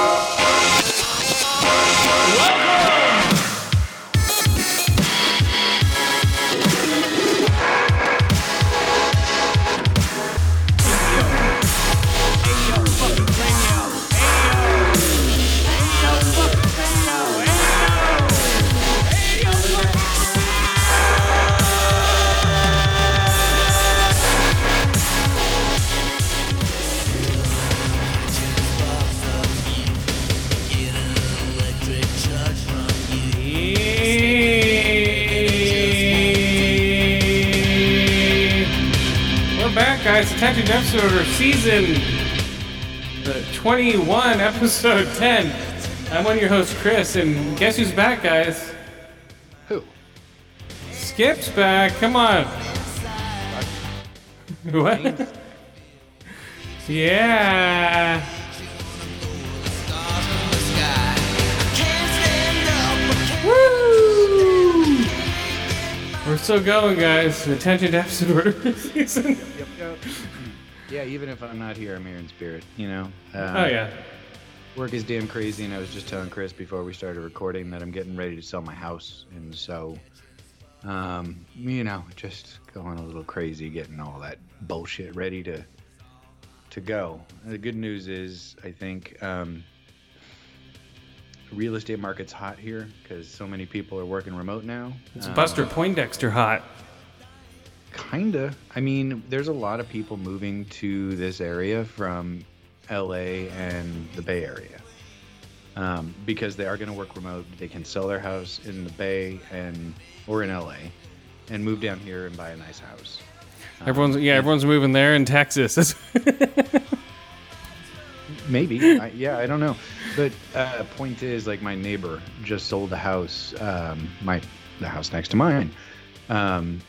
We're Disorder season uh, 21, episode 10. I'm one of your hosts, Chris, and guess who's back, guys? Who? Skip's back. Come on. What? yeah. Woo! We're still going, guys. Attention Deficit Disorder season. Yep, yep. Yeah, even if I'm not here, I'm here in spirit. You know. Uh, Oh yeah. Work is damn crazy, and I was just telling Chris before we started recording that I'm getting ready to sell my house, and so, um, you know, just going a little crazy, getting all that bullshit ready to to go. The good news is, I think, um, real estate market's hot here because so many people are working remote now. It's Um, Buster Poindexter hot. Kinda. I mean, there's a lot of people moving to this area from LA and the Bay Area um, because they are going to work remote. They can sell their house in the Bay and or in LA and move down here and buy a nice house. Everyone's yeah, everyone's moving there in Texas. Maybe. I, yeah, I don't know. But uh, point is, like, my neighbor just sold a house, um, my the house next to mine, um,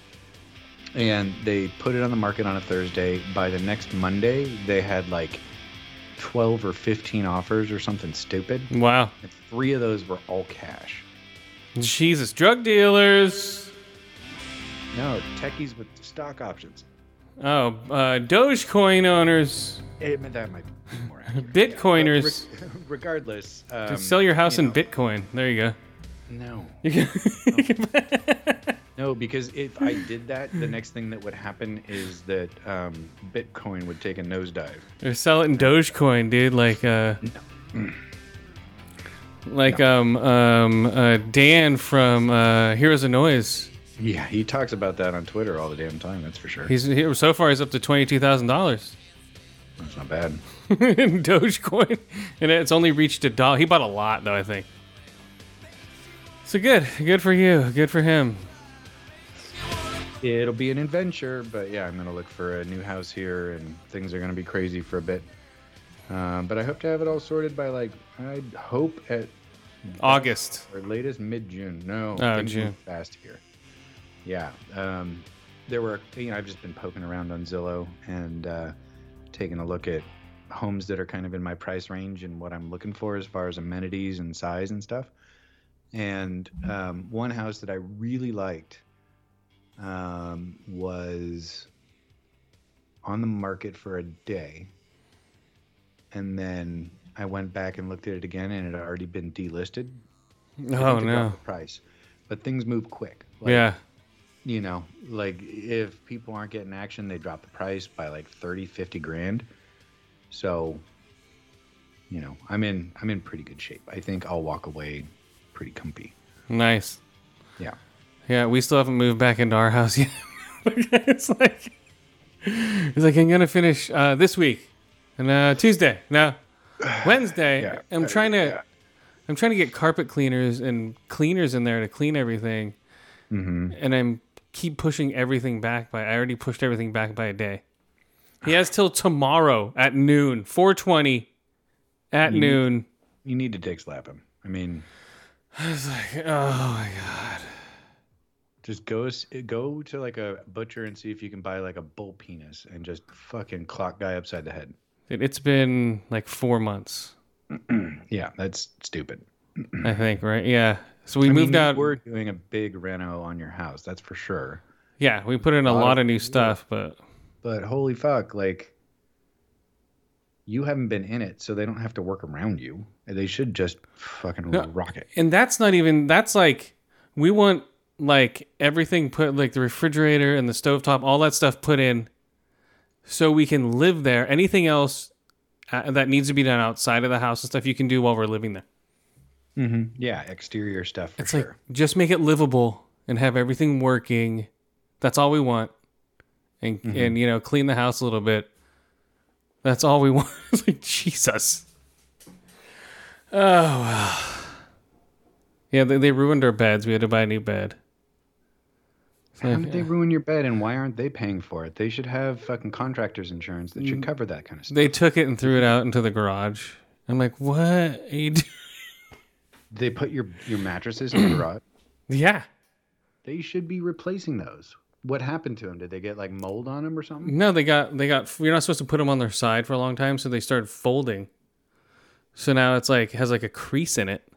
and they put it on the market on a Thursday. By the next Monday, they had like twelve or fifteen offers or something stupid. wow. And three of those were all cash. Jesus, drug dealers. No, techies with stock options. Oh, uh, Dogecoin owners, It, that might be more accurate. Bitcoiners. But re- regardless, um, Just sell your house you in know, Bitcoin. There you go. No. You can- No, because if I did that, the next thing that would happen is that um, Bitcoin would take a nosedive. or sell it in Dogecoin, dude. Like uh, like um um uh, Dan from uh, Heroes of Noise. Yeah, he talks about that on Twitter all the damn time. That's for sure. He's he, so far he's up to twenty two thousand dollars That's not bad. in Dogecoin, and it's only reached a dollar. He bought a lot though, I think. So good, good for you, good for him. It'll be an adventure, but yeah, I'm gonna look for a new house here, and things are gonna be crazy for a bit. Um, but I hope to have it all sorted by like I hope at August. or latest mid June. No, Oh, June. fast here. Yeah, um, there were. You know, I've just been poking around on Zillow and uh, taking a look at homes that are kind of in my price range and what I'm looking for as far as amenities and size and stuff. And um, one house that I really liked um, was on the market for a day, and then I went back and looked at it again, and it had already been delisted. Oh think they dropped no. price, but things move quick. Like, Yeah. you know, like if people aren't getting action, they drop the price by like 30, 50 grand. So, you know, I'm in I'm in pretty good shape. I think I'll walk away pretty comfy. Nice. Yeah. Yeah, we still haven't moved back into our house yet. it's like it's like I'm gonna finish uh, this week and uh, Tuesday. No, Wednesday. Yeah, I'm trying to yeah. I'm trying to get carpet cleaners and cleaners in there to clean everything, Mm-hmm. and I'm keep pushing everything back by. I already pushed everything back by a day. He has till tomorrow at noon, 4:20 at You- noon. You need to dick slap him. I mean, I was like, oh my god. Just go go to like a butcher and see if you can buy like a bull penis and just fucking clock guy upside the head. Dude, It's been like four months. Yeah, that's stupid. I think, right? Yeah. So we I moved mean, out. We're doing a big reno on your house, that's for sure. yeah, we put in a lot lot of new stuff, but But holy fuck, like You haven't been in it, so they don't have to work around you. They should just fucking No. rock it. And that's not even that's like we want like everything put like the refrigerator and the stovetop, all that stuff put in so we can live there. Anything else uh, that needs to be done outside of the house and stuff you can do while we're living there. Mm-hmm. Yeah, exterior stuff for It's sure. like just make it livable and have everything working. That's all we want. And Mm-hmm. and you know, clean the house a little bit. That's all we want. it's like Jesus. Oh well. Yeah, they, they ruined our beds. We had to buy a new bed. So, How did they ruin your bed, and why aren't they paying for it? They should have fucking contractors insurance that should mm. cover that kind of stuff. they took it and threw it out into the garage. I'm like, what? Are you do-" They put your your mattresses in the garage. Yeah. They should be replacing those. What happened to them? Did they get like mold on them or something? No, they got they got. You're not supposed to put them on their side for a long time, so they started folding. So now it's like has like a crease in it.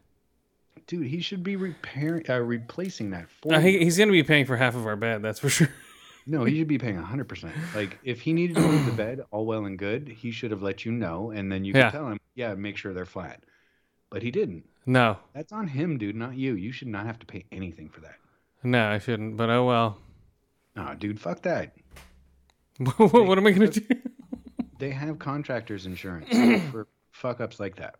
Dude, he should be repairing, uh, replacing that for Uh, he, he's gonna be paying for half of our bed. That's for sure. No, he should be paying 100%. Like, if he needed to move the bed, all well and good, he should have let you know, and then you could Yeah. tell him, yeah, make sure they're flat. But he didn't. No, That's on him, dude, not you. You should not have to pay anything for that. no, I shouldn't. But oh well. Nah, dude, fuck that. what, what am I gonna do? They have contractors insurance for fuck ups like that.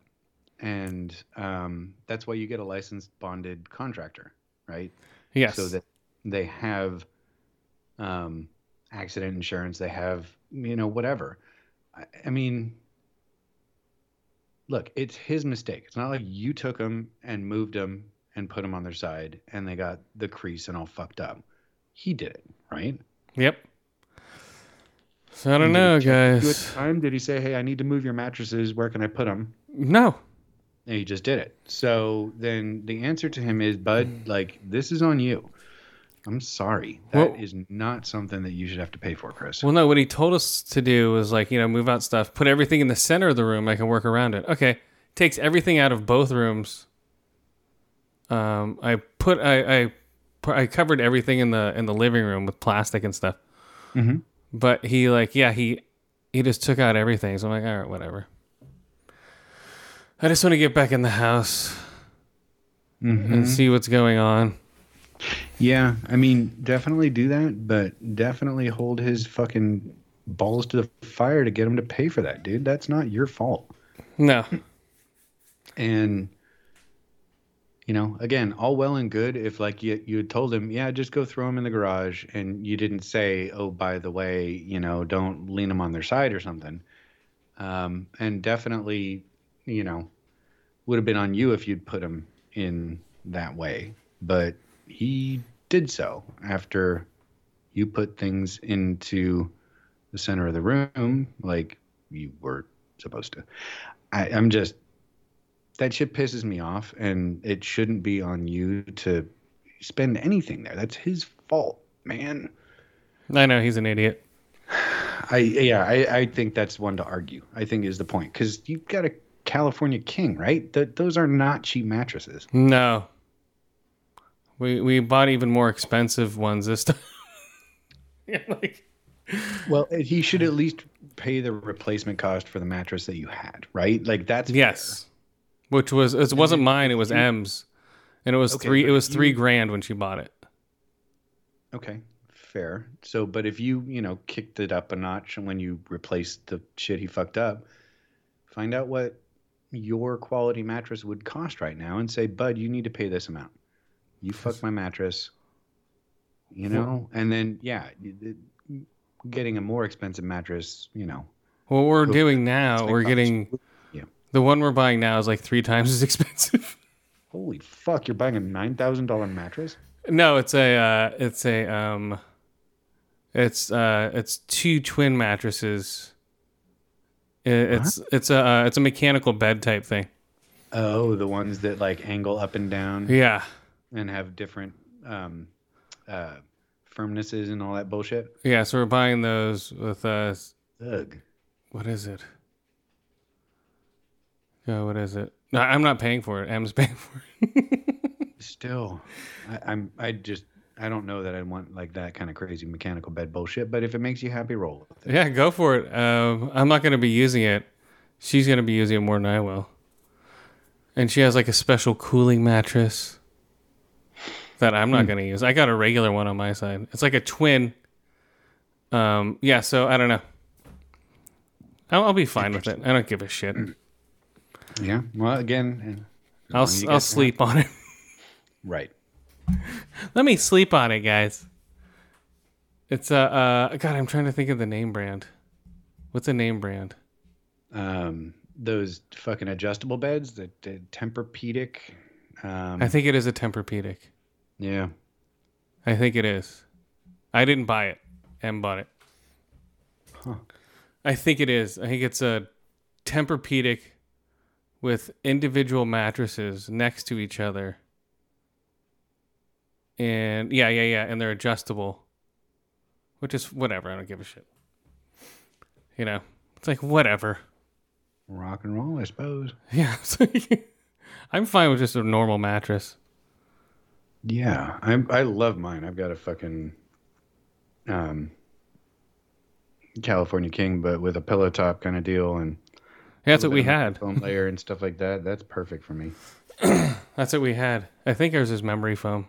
And um, that's why you get a licensed bonded contractor, right? Yes. so that they have um, accident insurance, they have you know whatever. I, I mean, look, it's his mistake. It's not like you took them and moved them and put them on their side, and they got the crease and all fucked up. He did it, right? Yep. So I don't know, check you at the guys. time, did he say, "Hey, I need to move your mattresses. Where can I put them?" No. And he just did it. So then the answer to him is, Bud, like this is on you. I'm sorry. That is Well- not something that you should have to pay for, Chris. Well, no. What he told us to do was like you know move out stuff, put everything in the center of the room. I can work around it. Okay. Takes everything out of both rooms. Um, I put I I I covered everything in the in the living room with plastic and stuff. Mhm. But he like yeah he he just took out everything. So I'm like all right whatever. I just want to get back in the house Mhm. and see what's going on. Yeah, I mean, definitely do that, but definitely hold his fucking balls to the fire to get him to pay for that, dude. That's not your fault. No. And you know, again, all well and good if like you you had told him, yeah, just go throw him in the garage, and you didn't say, oh, by the way, you know, don't lean them on their side or something. Um, and definitely, you know, would have been on you if you'd put him in that way. But he did so after you put things into the center of the room like you were supposed to. I, I'm just that shit pisses me off, and it shouldn't be on you to spend anything there. That's his fault, man. I know he's an idiot. I yeah, I, I think that's one to argue. I think is the point because you've got a California King, right? Th- those are not cheap mattresses. No. We we bought even more expensive ones this time. yeah, like Well, he should at least pay the replacement cost for the mattress that you had, right? Like that's yes, which was it wasn't mine. It was M's, and it was Okay, three. It was three you- grand when she bought it. okay. Fair. So, but if you you know kicked it up a notch and when you replaced the shit he fucked up, find out what your quality mattress would cost right now, and say, Bud, you need to pay this amount. You fucked my mattress. You know, and then yeah, getting a more expensive mattress, you know, What we're doing now, we're getting Yeah. the one we're buying now is like three times as expensive. Holy fuck! You're buying a nine thousand dollar mattress. no, it's a uh, it's a um, it's uh, it's two twin mattresses. It's it's a uh, it's a mechanical bed type thing. Oh, the ones that like angle up and down Yeah, and have different um, uh, firmnesses and all that bullshit. yeah. So we're buying those with uh, Ugh. what is it? Yeah, what is it? No, I'm not paying for it. M's paying for it. Still, I, I'm. I just. I don't know that I want like that kind of crazy mechanical bed bullshit. But if it makes you happy, roll with it. yeah, go for it. Um, I'm not going to be using it. She's gonna be using it more than I will. And she has like a special cooling mattress that I'm not gonna use. I got a regular one on my side. It's like a twin. Um, yeah. So I don't know. I'll, I'll be fine with it. I don't give a shit. Yeah. Well, again, I'll long as you I'll sleep on it. Right. Let me sleep on it, guys. It's uh, uh God, I'm trying to think of the name brand. What's the name brand? Um, those fucking adjustable beds, the, the Tempur-Pedic. Um, I think it is a Tempur-Pedic. yeah. I think it is. I didn't buy it. Em bought it. Huh. I think it is. I think it's a Tempur-Pedic with individual mattresses next to each other. And yeah, yeah, yeah, and they're adjustable. Which is whatever. I don't give a shit. You know, it's like whatever. Rock and roll, I suppose. Yeah, I'm fine with just a normal mattress. Yeah, I I love mine. I've got a fucking um California King, but with a pillow top kind of deal and Yeah, that's what we had. foam layer and stuff like that. That's perfect for me. That's what we had. I think ours is memory foam.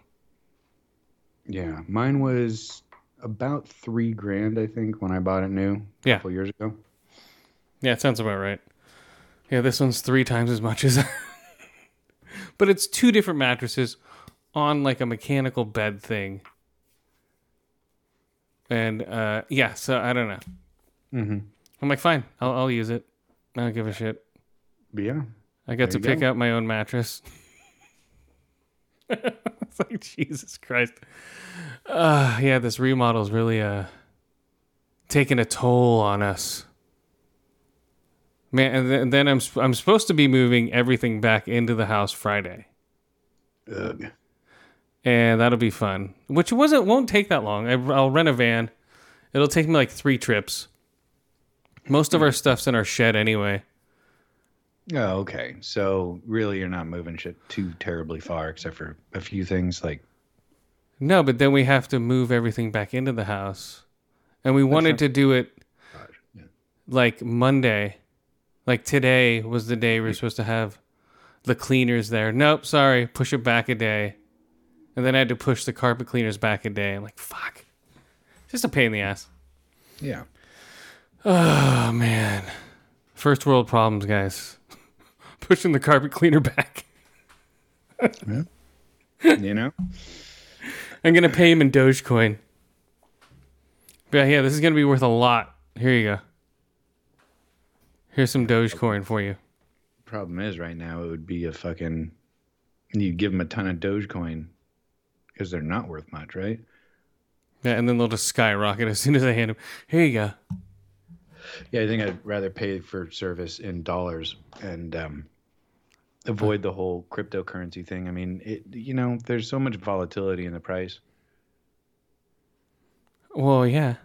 Yeah, mine was about three grand, I think, when I bought it new a Yeah. couple years ago. Yeah, it sounds about right. Yeah, this one's three times as much as. but it's two different mattresses on like a mechanical bed thing. And uh, yeah, so I don't know. Mm-hmm. I'm like, fine, I'll, I'll use it. I don't give a shit. Yeah, I got to There pick go. out my own mattress. it's like Jesus Christ. Uh, yeah, this remodel's really uh taking a toll on us. Man, and then, then I'm sp- I'm supposed to be moving everything back into the house Friday, ugh. and that'll be fun. Which wasn't won't take that long. I, I'll rent a van. It'll take me like three trips. Most of our stuff's in our shed anyway. Oh, okay. So really, you're not moving shit too terribly far, except for a few things like No, but then we have to move everything back into the house. And we wanted to do it Yeah. like Monday. Like today was the day we were supposed to have the cleaners there. Nope, sorry, push it back a day. And then I had to push the carpet cleaners back a day. I'm like, fuck. Just a pain in the ass. yeah. Oh man. First world problems, guys. Pushing the carpet cleaner back. you know. I'm gonna pay him in Dogecoin. But yeah, this is gonna be worth a lot. Here you go. Here's some Dogecoin for you. Problem is, right now it would be a fucking. You give them a ton of Dogecoin because they're not worth much, right? Yeah, and then they'll just skyrocket as soon as I hand them. Here you go. Yeah, I think I'd rather pay for service in dollars and um, avoid the whole cryptocurrency thing. I mean, it you know, there's so much volatility in the price. Well, yeah.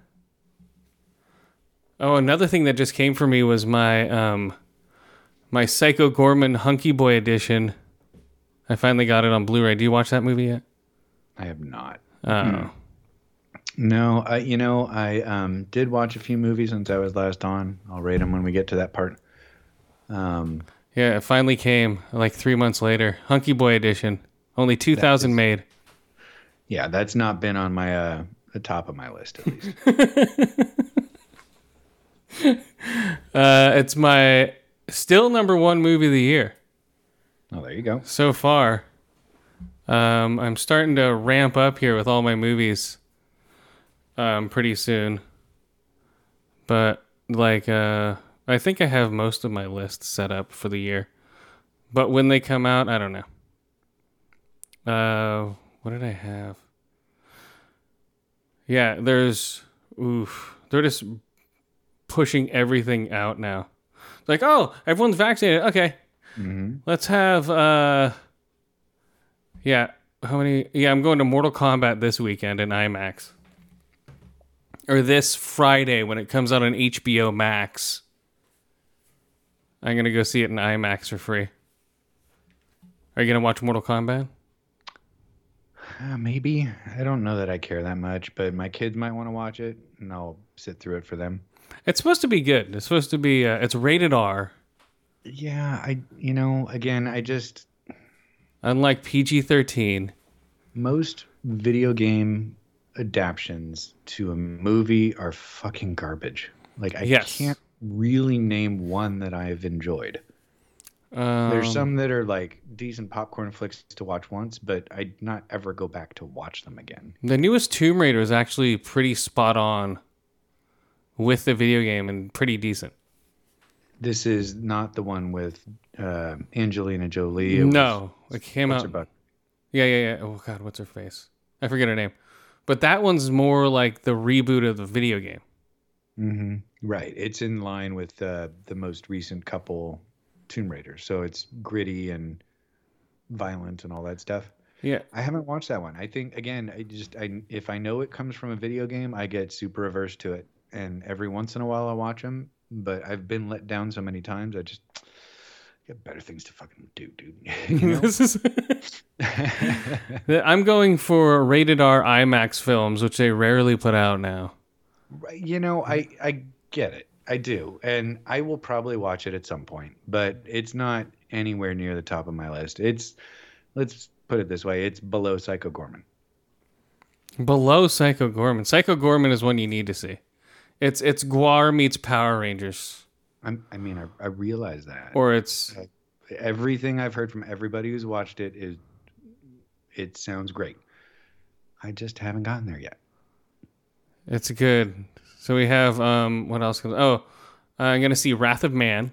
Oh, another thing that just came for me was my um my Psycho Goreman Hunky Boy edition. I finally got it on Blu-ray. Do you watch that movie yet? I have not. Oh. No, I you know I um, did watch a few movies since I was last on. I'll rate them when we get to that part. Um, Yeah, it finally came like three months later. Hunky Boy edition. Only two thousand made. yeah, that's not been on my uh, the top of my list at least. Uh, it's my still number one movie of the year oh, there you go. so far. Um, I'm starting to ramp up here with all my movies. Um, pretty soon. But like, uh, I think I have most of my list set up for the year. But when they come out, I don't know. Uh, what did I have? Yeah, there's oof. They're just pushing everything out now. Like, oh, everyone's vaccinated. Okay, hmm let's have. uh Yeah, how many? Yeah, I'm going to Mortal Kombat this weekend in IMAX, or this Friday when it comes out on HBO Max. I'm gonna go see it in IMAX for free. Are you gonna watch Mortal Kombat? Uh, maybe I don't know that I care that much, but my kids might want to watch it, and I'll sit through it for them. It's supposed to be good. It's supposed to be. Uh, it's rated R, Yeah, I you know again I just Unlike PG thirteen. most video game adaptions to a movie are fucking garbage. Like I Yes. can't really name one that I've enjoyed. Um, There's some that are like decent popcorn flicks to watch once, but I'd not ever go back to watch them again. The newest Tomb Raider is actually pretty spot on with the video game and pretty decent. This is not the one with uh, Angelina Jolie. It was- no, it came out. Yeah, yeah, yeah. Oh god, what's her face? I forget her name. But that one's more like the reboot of the video game. Hmm Right. It's in line with uh, the most recent couple Tomb Raiders. So it's gritty and violent and all that stuff. Yeah. I haven't watched that one. I think again, I just I if I know it comes from a video game, I get super averse to it. And every once in a while I watch them, but I've been let down so many times. I just got better things to fucking do, dude. you know? this is I'm going for rated R IMAX films, which they rarely put out now. You know, I I get it. I do, and I will probably watch it at some point, but it's not anywhere near the top of my list. It's let's put it this way, it's below Psycho Goreman. Below Psycho Goreman. Psycho Goreman is one you need to see. It's it's Gwar meets Power Rangers. I'm, I mean, I, I realize that. Or it's Everything I've heard from everybody who's watched it is it sounds great. I just haven't gotten there yet. It's good. So we have um what else comes oh uh, I'm gonna see Wrath of Man.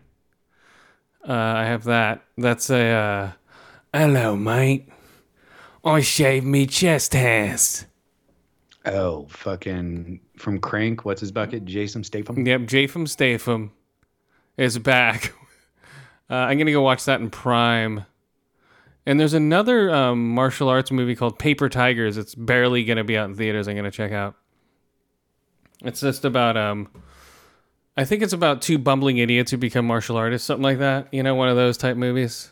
Uh I have that. That's a uh Hello mate. I shaved me chest hairs. Oh, fucking from Crank, what's his bucket? Jason Statham. Yep, Japham Statham is back. Uh, I'm gonna go watch that in Prime. And there's another um, martial arts movie called Paper Tigers. It's barely gonna be out in theaters. I'm gonna check out. It's just about um, I think it's about two bumbling idiots who become martial artists, something like that. You know, one of those type movies,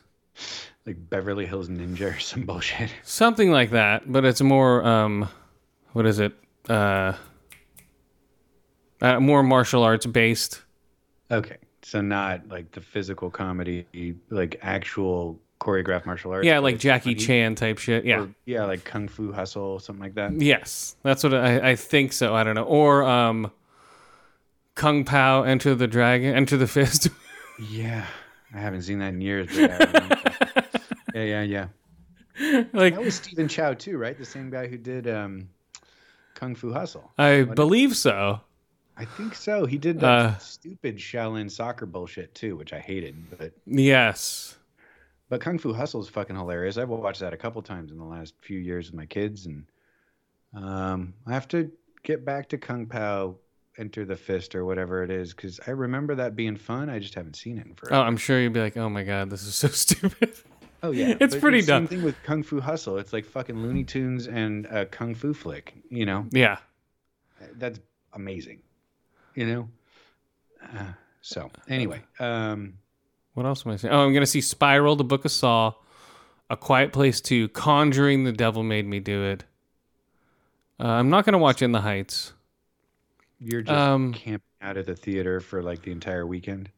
Like Beverly Hills Ninja or some bullshit. something like that. But it's more um, what is it? Uh, uh more martial arts based. Okay. So not like the physical comedy, like actual choreographed martial arts. Yeah, like Jackie funny. Chan type shit. Yeah. Or, yeah, like Kung Fu Hustle, or something like that. Yes, that's what I, I think so. I don't know. Or um, Kung Pao, Enter the Dragon, Enter the Fist. Yeah. I haven't seen that in years. But yeah, yeah, yeah, yeah. like That was Stephen Chow too, right? The same guy who did um, Kung Fu Hustle. I believe so. I think so. He did that Uh, stupid Shaolin soccer bullshit too, which I hated. But Yes. But Kung Fu Hustle is fucking hilarious. I've watched that a couple times in the last few years with my kids, and um, I have to get back to Kung Pao Enter the Fist or whatever it is because I remember that being fun. I just haven't seen it in forever. Oh, I'm sure you'd be like, oh my god, this is so stupid. Oh yeah, It's but pretty dumb. same thing with Kung Fu Hustle. It's like fucking Looney Tunes and a Kung Fu flick. You know, yeah. that's amazing. You know. Uh, so anyway, um, What else am I saying? Oh, I'm gonna see Spiral, The Book of Saw, A Quiet Place Two, Conjuring, The Devil Made Me Do It. Uh, I'm not gonna watch In the Heights. you're just Um, camping out of the theater for like the entire weekend.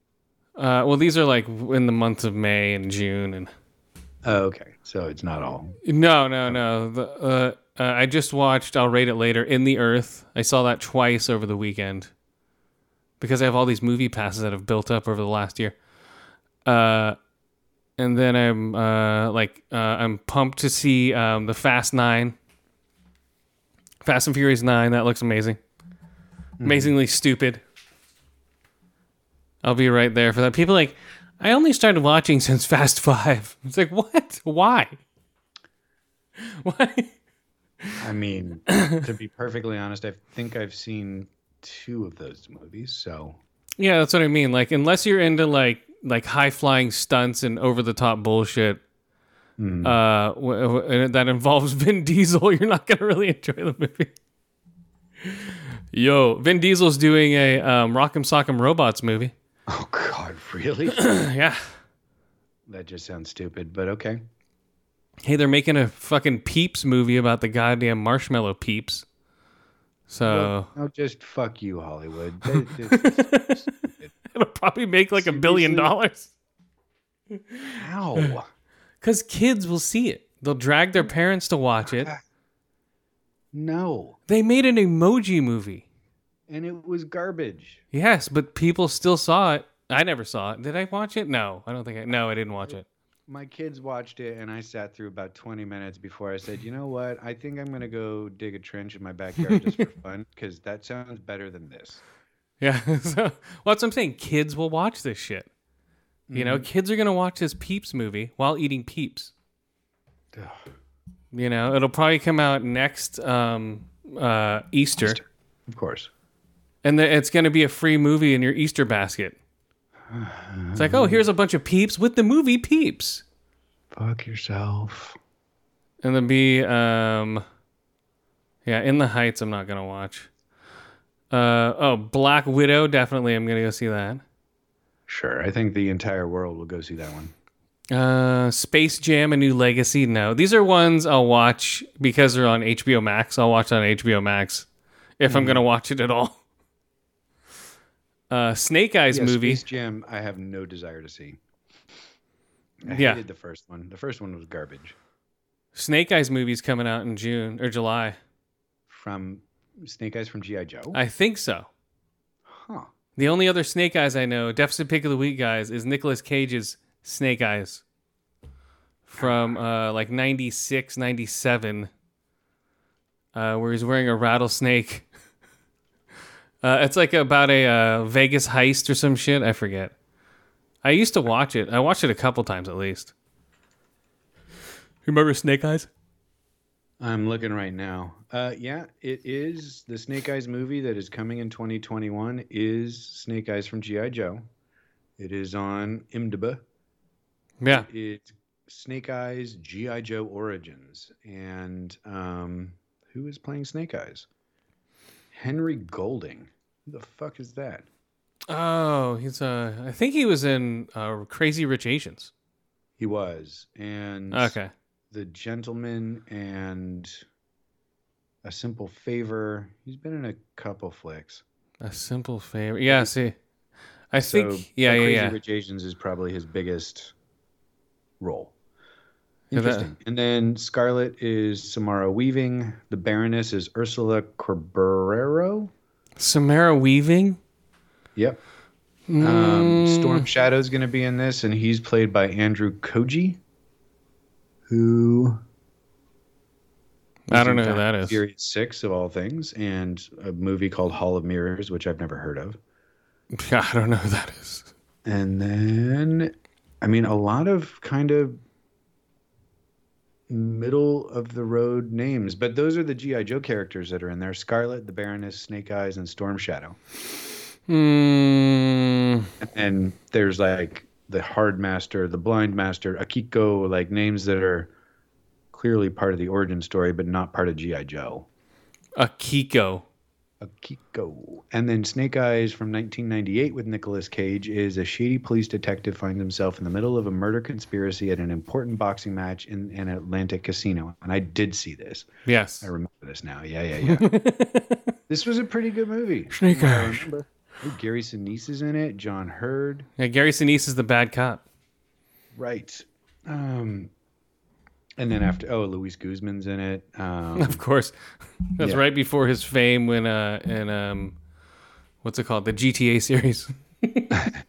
Uh, well, these are like in the months of May and June, and Oh, okay. So it's not all. No, no, no. The, uh, uh, I just watched. I'll rate it later. In the Earth. I saw that twice over the weekend because I have all these movie passes that have built up over the last year. Uh, and then I'm uh, like uh, I'm pumped to see um, the Fast Nine, Fast and Furious Nine. That looks amazing, amazingly stupid. I'll be right there for that. People like, I only started watching since Fast Five. It's like what? Why? Why? I mean, to be perfectly honest, I think I've seen two of those movies. So Yeah, that's what I mean. Like, unless you're into like like high flying stunts and over the top bullshit, Hmm. uh, w- w- that involves Vin Diesel, you're not gonna really enjoy the movie. Yo, Vin Diesel's doing a um, Rock'em Sock'em Robots movie. Oh God, really? yeah. that just sounds stupid, but okay. Hey, they're making a fucking Peeps movie about the goddamn marshmallow Peeps. So No, just fuck you, Hollywood. That- this is stupid. it'll probably make like a billion dollars. How? Because kids will see it. They'll drag their parents to watch it. No. They made an emoji movie. And it was garbage. Yes, but people still saw it. I never saw it. Did I watch it? No, I don't think I. No, I didn't watch it. My kids watched it, and I sat through about 20 minutes before I said, you know what? I think I'm going to go dig a trench in my backyard just for fun because that sounds better than this. Yeah. so, well, that's what I'm saying. Kids will watch this shit. You know, kids are gonna watch this Peeps movie while eating Peeps. Ugh. You know, it'll probably come out next um, uh, Easter, Of course. and the, it's gonna be a free movie in your Easter basket. It's like, oh, here's a bunch of Peeps with the movie Peeps, Fuck yourself. and then be, um, yeah, In the Heights. I'm not gonna watch. Uh, oh, Black Widow. Definitely, I'm gonna go see that. Sure. I think the entire world will go see that one. Uh, Space Jam: A New Legacy. No, these are ones I'll watch because they're on HBO Max. I'll watch on HBO Max if I'm gonna watch it at all. Uh, Snake Eyes Yeah, movie. Space Jam, I have no desire to see. I Yeah. hated the first one. The first one was garbage. Snake Eyes movie's coming out in June or July. From Snake Eyes from G.I. Joe? I think so. huh. The only other Snake Eyes I know, deficit pick of the week, guys, is Nicolas Cage's Snake Eyes from uh, like 96, 97, uh, where he's wearing a rattlesnake. uh, it's like about a uh, Vegas heist or some shit. I forget. I used to watch it. I watched it a couple times at least. Remember Snake Eyes? I'm looking right now. Uh, yeah, it is the Snake Eyes movie that is coming in 2021. Is Snake Eyes from GI Joe? It is on IMDb. Yeah. It's Snake Eyes GI Joe Origins, and um, who is playing Snake Eyes? Henry Golding. Who the fuck is that? Oh, he's uh I think he was in uh, Crazy Rich Asians. He was, and Okay. The gentleman and a simple favor. He's been in a couple flicks. A simple favor. Yeah, see. I think So, yeah, yeah, Crazy yeah. Rich Asians is probably his biggest role. Yeah, that- Interesting. and then Scarlet is Samara Weaving. The Baroness is Ursula Corberero. Samara Weaving? Yep. Mm, Um, Storm Shadow's going to be in this, and he's played by Andrew Koji, who I don't know who that is. that Fast is. Furious Six of all things, and a movie called Hall of Mirrors, which I've never heard of. I don't know who that is. And then, I mean, a lot of kind of middle of the road names, but those are the GI Joe characters that are in there: Scarlet, the Baroness, Snake Eyes, and Storm Shadow. Mm, And there's like the Hard Master, the Blind Master, Akiko, like names that are clearly part of the origin story, but not part of GI Joe. Akiko. Akiko. And then Snake Eyes from 1998 with Nicolas Cage is a shady police detective finds himself in the middle of a murder conspiracy at an important boxing match in an Atlantic casino. And I did see this. Yes. I remember this now. Yeah, yeah, yeah. this was a pretty good movie. Snake Eyes. Ooh, Gary Sinise is in it. John Heard. Yeah, Gary Sinise is the bad cop. Right. Um, and then after, oh, Luis Guzman's in it. Um, Of course. That's Yeah. right before his fame when uh in um what's it called? The GTA series.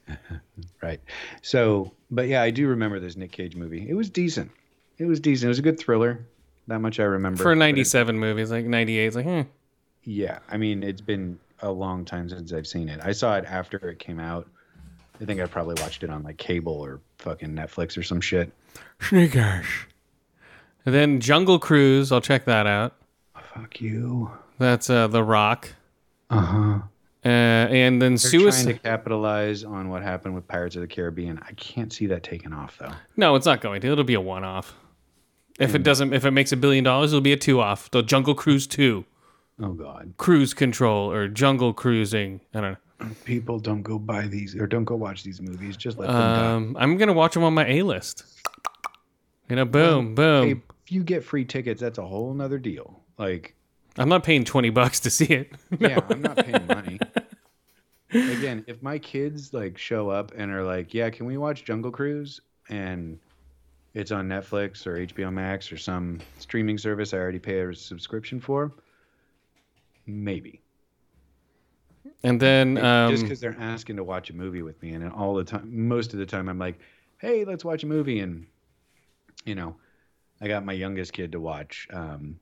Right. So, but yeah, I do remember this Nick Cage movie. It was decent. It was decent. It was a good thriller. That much I remember. For a But it- 97 movie. It's like 98. It's like, hmm. yeah. I mean, it's been a long time since I've seen it. I saw it after it came out. I think I probably watched it on like cable or fucking Netflix or some shit. Snake Eyes. And then Jungle Cruise. I'll check that out. Fuck you. That's uh The Rock. Uh huh. Uh, and then They're Suicide. trying to capitalize on what happened with Pirates of the Caribbean. I can't see that taking off though. No, it's not going to. It'll be a one-off. If it doesn't, if it makes a billion dollars, it'll be a two-off. The Jungle Cruise Two, Oh God. Cruise Control, or Jungle Cruising. I don't know People don't go buy these or don't go watch these movies. Just let them die. Um, I'm gonna watch them on my A list. You know, boom, boom. Hey, if you get free tickets, that's a whole nother deal. Like, I'm not paying twenty bucks to see it. yeah, I'm not paying money. Again, if my kids like show up and are like, "Yeah, can we watch Jungle Cruise?" and it's on Netflix or HBO Max or some streaming service I already pay a subscription for, maybe. And then um, just because they're asking to watch a movie with me, and all the time, most of the time, I'm like, "Hey, let's watch a movie," and you know, I got my youngest kid to watch um,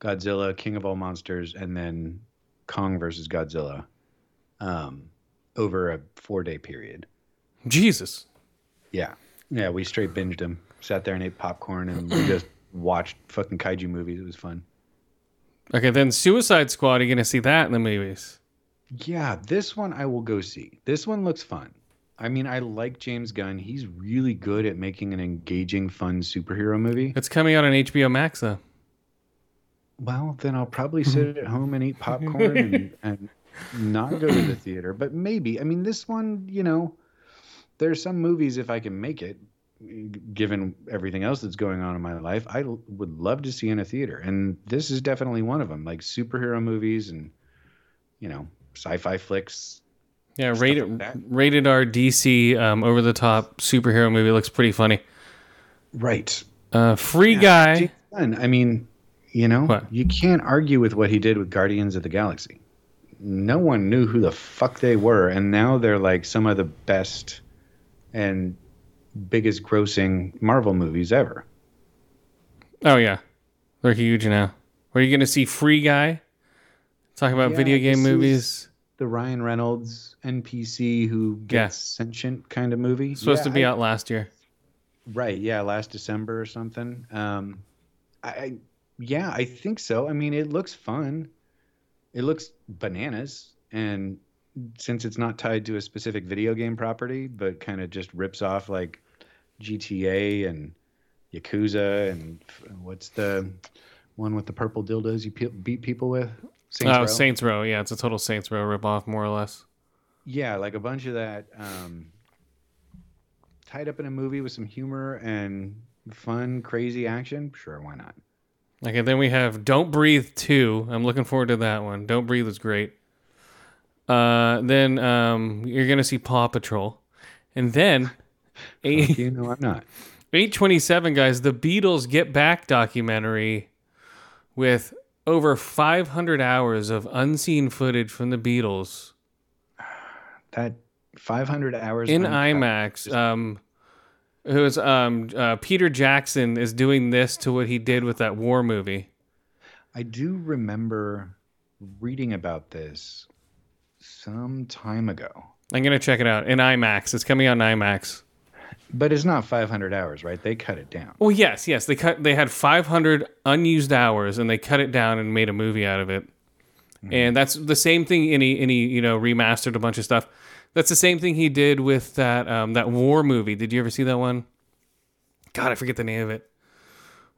Godzilla, King of All Monsters, and then Kong versus Godzilla um, over a four day period. Jesus. Yeah. Yeah, we straight binged them. Sat there and ate popcorn and we just watched fucking kaiju movies. It was fun. Okay, then Suicide Squad, are you going to see that in the movies? Yeah, this one I will go see. This one looks fun. I mean, I like James Gunn. He's really good at making an engaging, fun superhero movie. It's coming out on HBO Max, though. Well, then I'll probably mm-hmm. sit at home and eat popcorn and, and not go to the theater. But maybe. I mean, this one, you know, there's some movies if I can make it, given everything else that's going on in my life, I would love to see in a theater. And this is definitely one of them. Like superhero movies and, you know, sci-fi flicks. Yeah, rated like rated R DC um, over the top superhero movie looks pretty funny. Right. Uh, free yeah, guy. I mean, you know, what? you can't argue with what he did with Guardians of the Galaxy. No one knew who the fuck they were, and now they're like some of the best and biggest grossing Marvel movies ever. Oh yeah, they're huge now. Are you going to see Free Guy? Talk about yeah, video game movies. The Ryan Reynolds NPC who gets yeah. sentient kind of movie. Supposed yeah, to be I, out last year. Right. Yeah, last December or something. Um, I yeah, I think so. I mean, it looks fun. It looks bananas, and since it's not tied to a specific video game property, but kind of just rips off like GTA and Yakuza and what's the one with the purple dildos you beat people with? Saints oh, Row? Saints Row. Yeah, it's a total Saints Row ripoff, more or less. Yeah, like a bunch of that um, tied up in a movie with some humor and fun, crazy action. Sure, why not? Okay, then we have Don't Breathe 2. I'm looking forward to that one. Don't Breathe is great. Uh, then um, you're going to see Paw Patrol. And then. eight, you know I'm not. 827, guys, the Beatles Get Back documentary with over 500 hours of unseen footage from the Beatles. That 500 hours in IMAX. Um, who is um uh, Peter Jackson is doing this to what he did with that war movie. I do remember reading about this some time ago. I'm gonna check it out in IMAX. It's coming on IMAX. But it's not 500 hours, right? They cut it down. Well, yes, yes. They cut. They had 500 unused hours, and they cut it down and made a movie out of it. Mm-hmm. And that's the same thing. Any any you know remastered a bunch of stuff. That's the same thing he did with that um, that war movie. Did you ever see that one? God, I forget the name of it.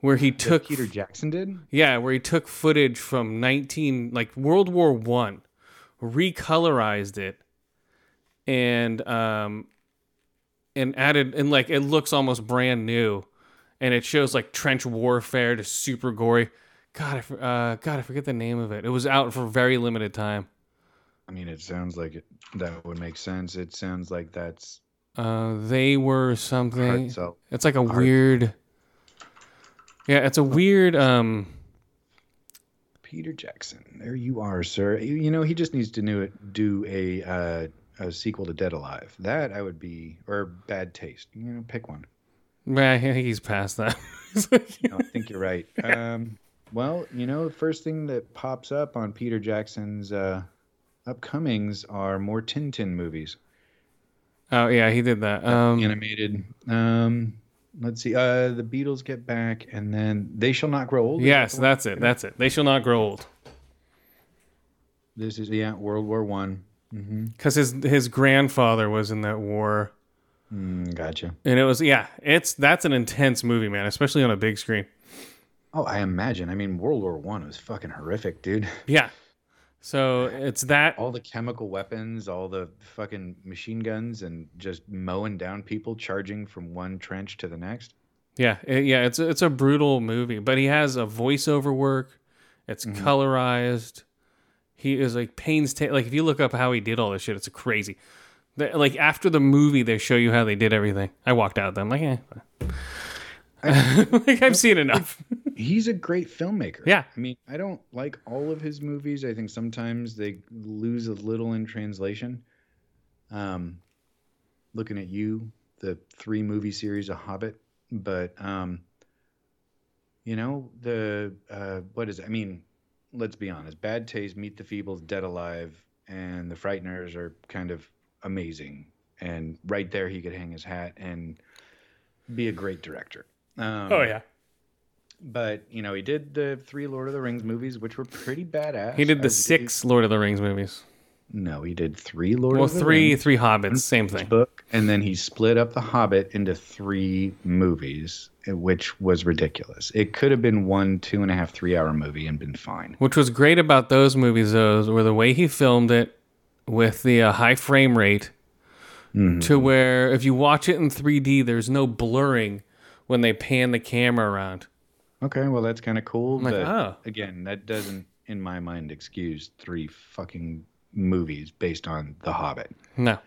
Where he took Peter Jackson did? Yeah, where he took footage from nineteen like World War One, recolorized it, and um, and added and like it looks almost brand new, and it shows like trench warfare to super gory. God, I, uh, God, I forget the name of it. It was out for very limited time. I mean, it sounds like it, that would make sense. It sounds like that's. Uh, they were something. It's like a Heart. weird. Yeah, it's a weird. Um. Peter Jackson, there you are, sir. You, know he just needs to do it. Do a uh, a sequel to Dead Alive. That I would be, or Bad Taste. You know, pick one. Yeah, I think he's past that. no, I think you're right. Um, well, you know, the first thing that pops up on Peter Jackson's uh, upcomings are more Tintin movies. Oh yeah, he did that. Um, animated. Um, let's see. Uh, the Beatles get back, and then they shall not grow old. Yes, that's it. That's it. They shall not grow old. This is yeah, World War One. Because mm-hmm. his his grandfather was in that war. Mm, gotcha. And it was yeah, it's that's an intense movie, man, especially on a big screen. Oh, I imagine. I mean, World War One was fucking horrific, dude. Yeah, so it's that all the chemical weapons, all the fucking machine guns, and just mowing down people, charging from one trench to the next. Yeah, it, yeah, it's a, it's a brutal movie, but he has a voiceover work. It's mm-hmm. colorized. He is like painstaking. Like if you look up how he did all this shit, it's crazy. They- like after the movie, they show you how they did everything. I walked out. Them like, eh. like I've seen enough. He's a great filmmaker. Yeah. I mean, I don't like all of his movies. I think sometimes they lose a little in translation. Um, looking at you, the three movie series A Hobbit, but um, you know the uh, what is it? I mean, let's be honest. Bad Taste, Meet the Feebles, Dead Alive, and The Frighteners are kind of amazing. And right there, he could hang his hat and be a great director. Um, oh yeah. But you know he did the three Lord of the Rings movies, which were pretty badass. He did the really- six Lord of the Rings movies. No, he did three Lord Well, of the three Rings three Hobbits, same thing. book, and then he split up the Hobbit into three movies, eh, which was ridiculous. It could have been one two and a half, three hour movie and been fine. Which was great about those movies, though, were the way he filmed it with the uh, high frame rate, Mm-hmm. to where if you watch it in 3D, there's no blurring when they pan the camera around. Okay, well that's kind of cool, like, but oh. again, that doesn't, in my mind, excuse three fucking movies based on The Hobbit. No.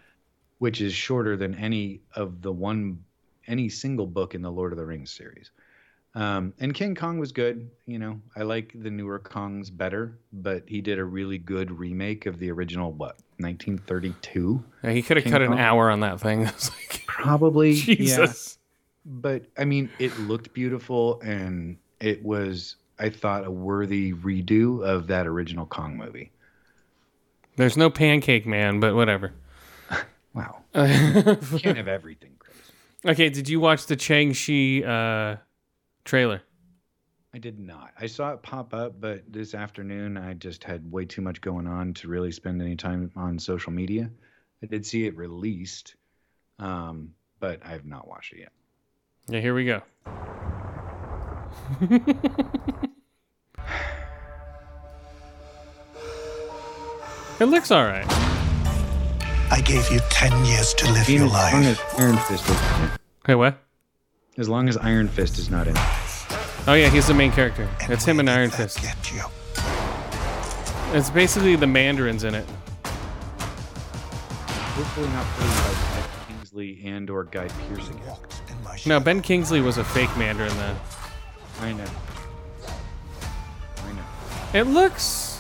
which is shorter than any of the one any single book in the Lord of the Rings series. Um, and King Kong was good. You know, I like the newer Kongs better, but he did a really good remake of the original what 1932. Yeah, he could have cut an hour on that thing. Like, Probably, yeah. Jesus. But I mean, it looked beautiful, and it was I thought a worthy redo of that original Kong movie. There's no Pancake Man, but whatever. Wow, can't have everything, Chris. Okay, did you watch the Shang-Chi uh, trailer? I did not. I saw it pop up, but this afternoon I just had way too much going on to really spend any time on social media. I did see it released, um, but I have not watched it yet. Yeah, here we go. it looks all right. I gave you 10 years to live your as long life. as Iron Fist is in it. Hey, what? As long as Iron Fist is not in. Oh yeah, he's the main character. It's him where and did Iron that Fist. Get you. It's basically the Mandarins in it. Hopefully not played by Ben Kingsley and or Guy Pearce again. Walked in my No, shadow. Ben Kingsley was a fake Mandarin though. I know. I know. It looks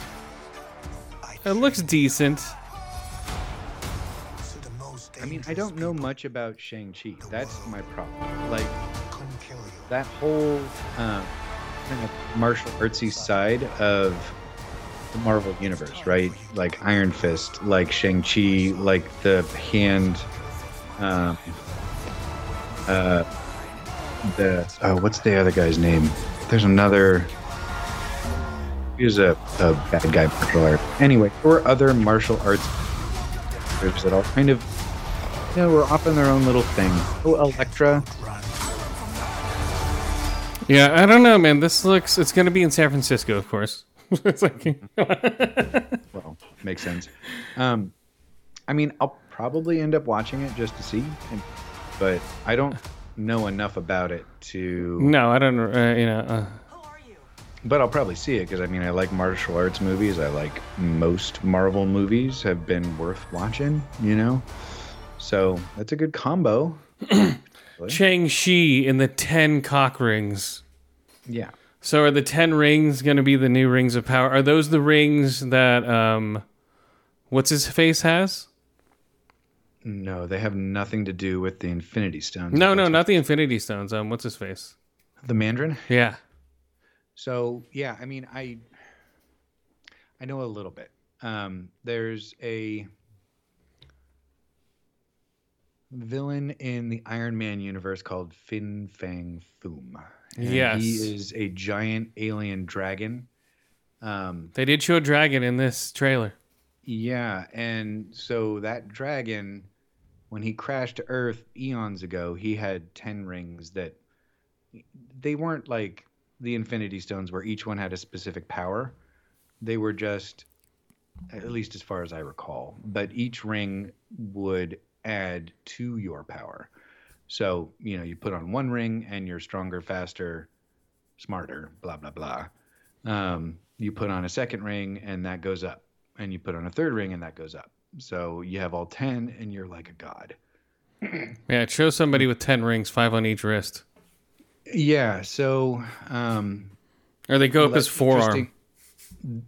it looks decent. to the most I mean, I don't know much about Shang-Chi. That's my problem. Like, couldn't kill you. that whole uh, kind of martial artsy side of the Marvel universe, right? Like Iron Fist, like Shang Chi, like the hand. Um, uh, the uh, what's the other guy's name? There's another. He's a, a bad guy martial art. Anyway, or other martial arts groups that all kind of, you know, were off in their own little thing. Oh, Elektra. Yeah, I don't know, man. This looks it's gonna be in San Francisco, of course. it's like well makes sense um i mean i'll probably end up watching it just to see and, but i don't know enough about it to No, I don't uh, you know uh, but i'll probably see it because i mean i like martial arts movies i like most marvel movies have been worth watching you know so that's a good combo Shang-Chi in the ten cock rings. yeah So are the ten rings gonna be the new rings of power? Are those the rings that um what's his face has? No they have nothing to do with the infinity stones No, no, not the Infinity Stones. Um, what's his face? the mandarin Yeah. So yeah, I mean, I I know a little bit. Um, there's a villain in the Iron Man universe called Fin Fang Foom. And Yes. he is a giant alien dragon. Um, They did show a dragon in this trailer. yeah, and so that dragon, when he crashed to Earth eons ago, he had ten rings that they weren't like the Infinity Stones, where each one had a specific power. They were just, at least as far as I recall, but each ring would add to your power. So you know, you put on one ring and you're stronger, faster, smarter, blah blah blah. Um, you put on a second ring and that goes up, and you put on a third ring and that goes up. So you have all 10 and you're like a god. Yeah, it shows somebody with 10 rings, five on each wrist. Yeah. So, um, Or they go up as that's forearm.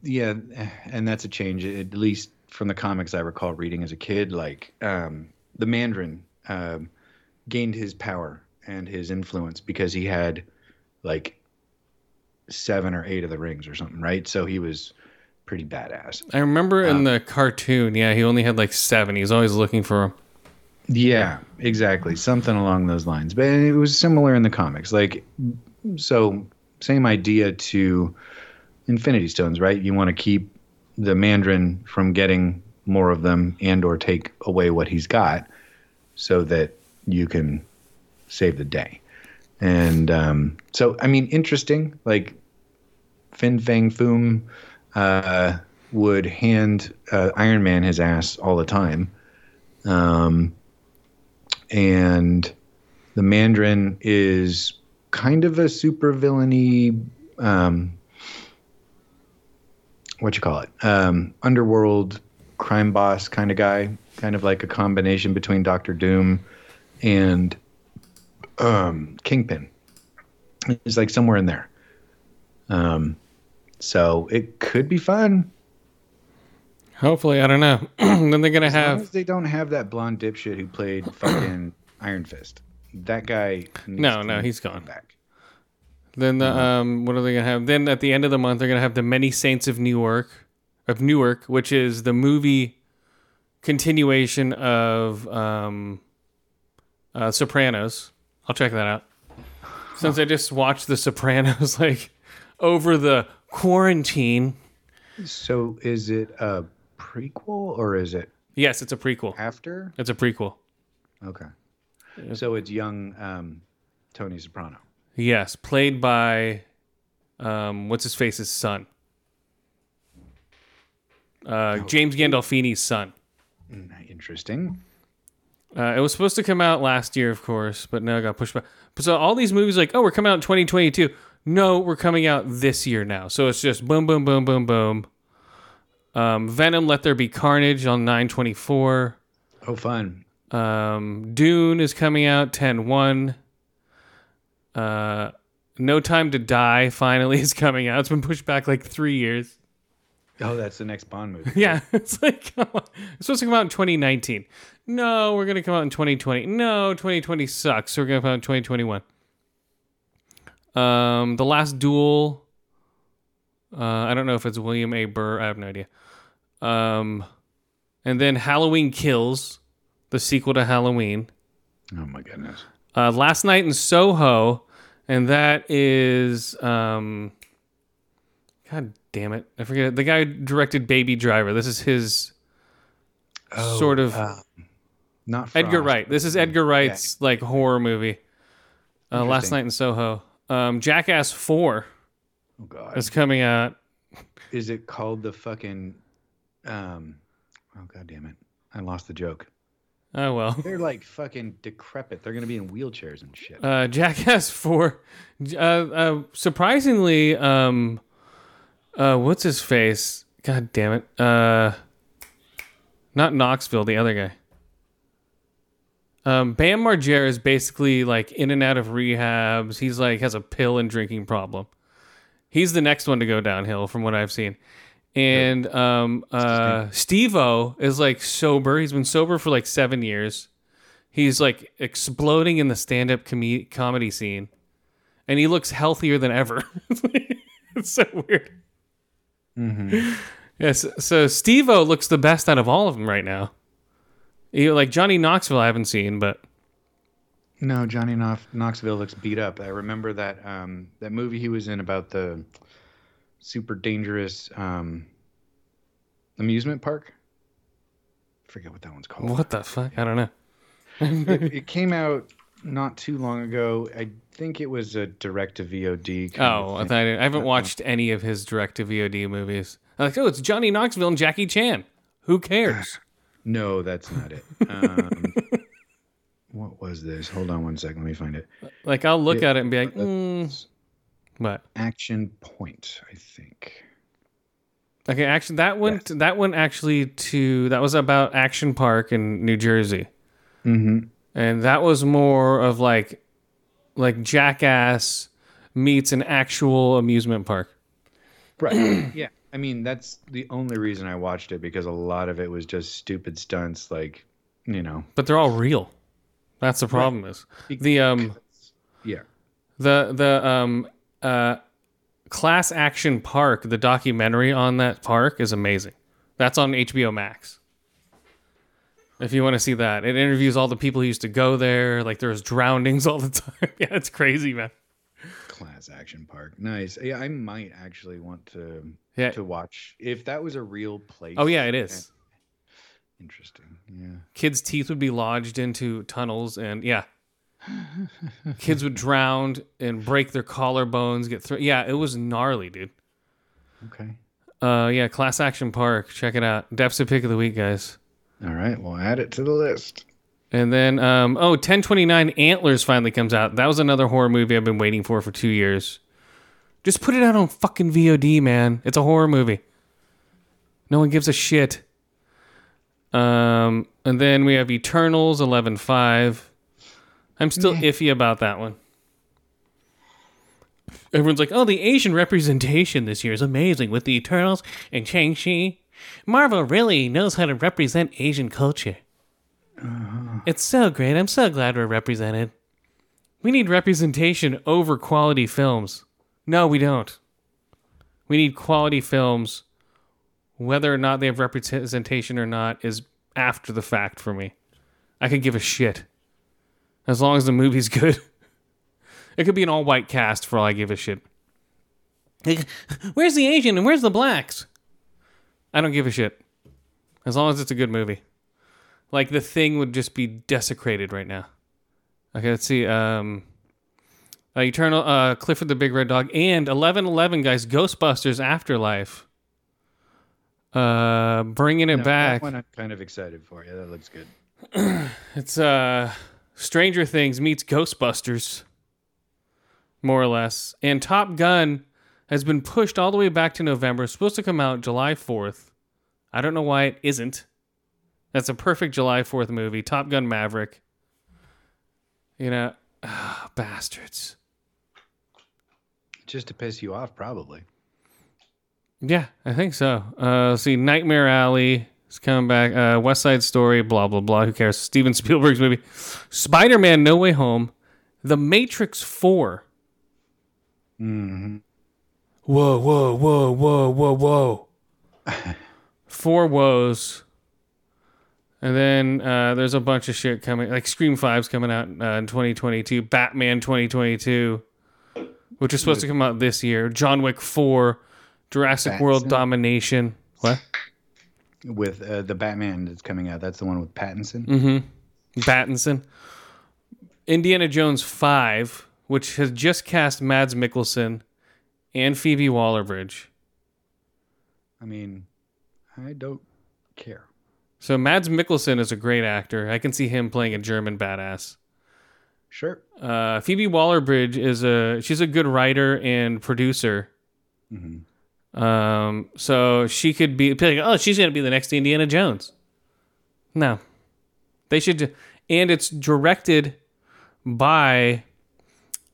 Yeah. And that's a change, at least from the comics I recall reading as a kid. Like, um, the Mandarin um, gained his power and his influence because he had like seven or eight of the rings or something, right? So he was pretty badass. I remember Um, in the cartoon, yeah, he only had like seven. He was always looking for them. Yeah, exactly. Something along those lines. But it was similar in the comics. Like, so same idea to Infinity Stones, right? You want to keep the Mandarin from getting more of them and or take away what he's got so that you can save the day. And um, so, I mean, interesting. Like, Fin Fang Foom uh, would hand uh, Iron Man his ass all the time. Um, and the Mandarin is kind of a super villainy, um, what you call it, um, underworld crime boss kind of guy, kind of like a combination between Doctor Doom and um, Kingpin. It's like somewhere in there. Um, so it could be fun. Hopefully, I don't know. then they're gonna As have they don't have that blonde dipshit who played fucking Iron Fist. That guy. No, no, he's gone. Back. then the um what are they gonna have? Then at the end of the month, they're gonna have the Many Saints of Newark, of Newark, which is the movie continuation of um uh, Sopranos. I'll check that out. Since I just watched The Sopranos like over the quarantine. So is it a prequel or is it Yes, it's a prequel. after? It's a prequel. Okay. So it's young um, Tony Soprano. Yes, played by um, what's his face's son, uh, James Gandolfini's son. Mm, Interesting. Uh, it was supposed to come out last year, of course, but now it got pushed back. But so all these movies, like, oh, we're coming out in 2022. No, we're coming out this year now. So it's just boom, boom, boom, boom, boom. Um, Venom, Let There Be Carnage on 924. Oh, fun. Um, Dune is coming out 10 1. Uh, no Time to Die finally is coming out. It's been pushed back like three years. Oh, that's the next Bond movie. Yeah, it's like. It's supposed to come out in 2019. No, we're going to come out in 2020. No, 2020 sucks. So we're going to come out in 2021. Um, The Last Duel. Uh, I don't know if it's William A. Burr. I have no idea. Um, and then Halloween Kills, the sequel to Halloween. Oh my goodness. Uh, Last Night in Soho, and that is um, God damn it, I forget the guy who directed Baby Driver. This is his Oh, sort of uh, not Edgar Wright. This is Edgar Wright's like horror movie. Uh, Last Night in Soho. Um, Jackass Four Oh god. is coming out. Is it called the fucking? Um. Oh god damn it! I lost the joke. Oh well. They're like fucking decrepit. They're gonna be in wheelchairs and shit. Uh, Jackass Four. Uh, uh, surprisingly, um, uh, what's his face? God damn it. Uh, not Knoxville, the other guy. Um, Bam Margera is basically like in and out of rehabs. He's like has a pill and drinking problem. He's the next one to go downhill from what I've seen. And um, uh, Steve O is like sober. He's been sober for like seven years. He's like exploding in the stand up com- comedy scene. And he looks healthier than ever. it's so weird. Yes. So Steve O looks the best out of all of them right now. You know, like Johnny Knoxville, I haven't seen, but No, Johnny Knox- Knoxville looks beat up. I remember that um, that movie he was in about the super dangerous um, amusement park. I forget what that one's called. what the fuck? I don't know. it, it came out not too long ago. I think it was a direct to VOD. Oh, I, I haven't watched any of his direct to VOD movies. I'm like, oh, it's Johnny Knoxville and Jackie Chan. Who cares? No, that's not it. Um, what was this? Hold on one second. Let me find it. Like, I'll look It- at it and be like, mm, what? Action Point, I think. Okay, actually, that went that went actually to that was about Action Park in New Jersey, Mm-hmm. and that was more of like like Jackass meets an actual amusement park. Right. yeah. I mean, that's the only reason I watched it because a lot of it was just stupid stunts, like, you know. But they're all real. That's the problem. Is the um Yeah. the the um uh Class Action Park, the documentary on that park is amazing. That's on HBO Max. If you want to see that, it interviews all the people who used to go there. Like there's drownings all the time. yeah, it's crazy, man. Class Action Park. Nice. Yeah, I might actually want to Yeah. to watch if that was a real place. Oh yeah, it is. Interesting. Yeah. Kids' teeth would be lodged into tunnels, and yeah, kids would drown and break their collarbones. Get through. Yeah, it was gnarly, dude. Okay. Uh, yeah, Class Action Park. Check it out. Deficit pick of the week, guys. All right. We'll add it to the list. And then, um, oh, 1029 Antlers finally comes out. That was another horror movie I've been waiting for for two years. Just put it out on fucking VOD, man. It's a horror movie. No one gives a shit. Um, and then we have Eternals 11.5. I'm still iffy about that one. Everyone's like, oh, the Asian representation this year is amazing with the Eternals and Shang-Chi. Marvel really knows how to represent Asian culture. It's so great. I'm so glad we're represented. We need representation over quality films. No, we don't. We need quality films. Whether or not they have representation or not is after the fact for me. I could give a shit. As long as the movie's good. It could be an all white cast for all I give a shit. Where's the Asian and where's the blacks? I don't give a shit. As long as it's a good movie. Like the thing would just be desecrated right now. Okay, let's see. Um, uh, Eternal, uh, Clifford the Big Red Dog, and eleven eleven guys, Ghostbusters Afterlife. Uh, bringing it No, back. That one I'm kind of excited for. Yeah, that looks good. It's uh, Stranger Things meets Ghostbusters, more or less. And Top Gun has been pushed all the way back to November. It's supposed to come out July fourth. I don't know why it isn't. That's a perfect July fourth movie. Top Gun Maverick. You know, ah, bastards. Just to piss you off, probably. Yeah, I think so. Uh, let's see, Nightmare Alley is coming back. Uh, West Side Story, blah blah blah. Who cares? Steven Spielberg's movie, Spider Man: No Way Home, The Matrix Four. Mm-hmm. Whoa, whoa, whoa, whoa, whoa, whoa. Four woes. And then uh, there's a bunch of shit coming, like Scream 5's coming out uh, in 2022, Batman 2022, which is supposed to come out this year, John Wick 4, Jurassic World Domination. What? With uh, the Batman that's coming out, that's the one with Pattinson. Mm-hmm. Battinson. Indiana Jones 5, which has just cast Mads Mikkelsen and Phoebe Waller-Bridge. I mean, I don't care. So Mads Mikkelsen is a great actor. I can see him playing a German badass. Sure. Uh, Phoebe Waller-Bridge is a she's a good writer and producer. Mm-hmm. Um, so she could be like, oh, she's gonna be the next Indiana Jones. No, they should, and it's directed by,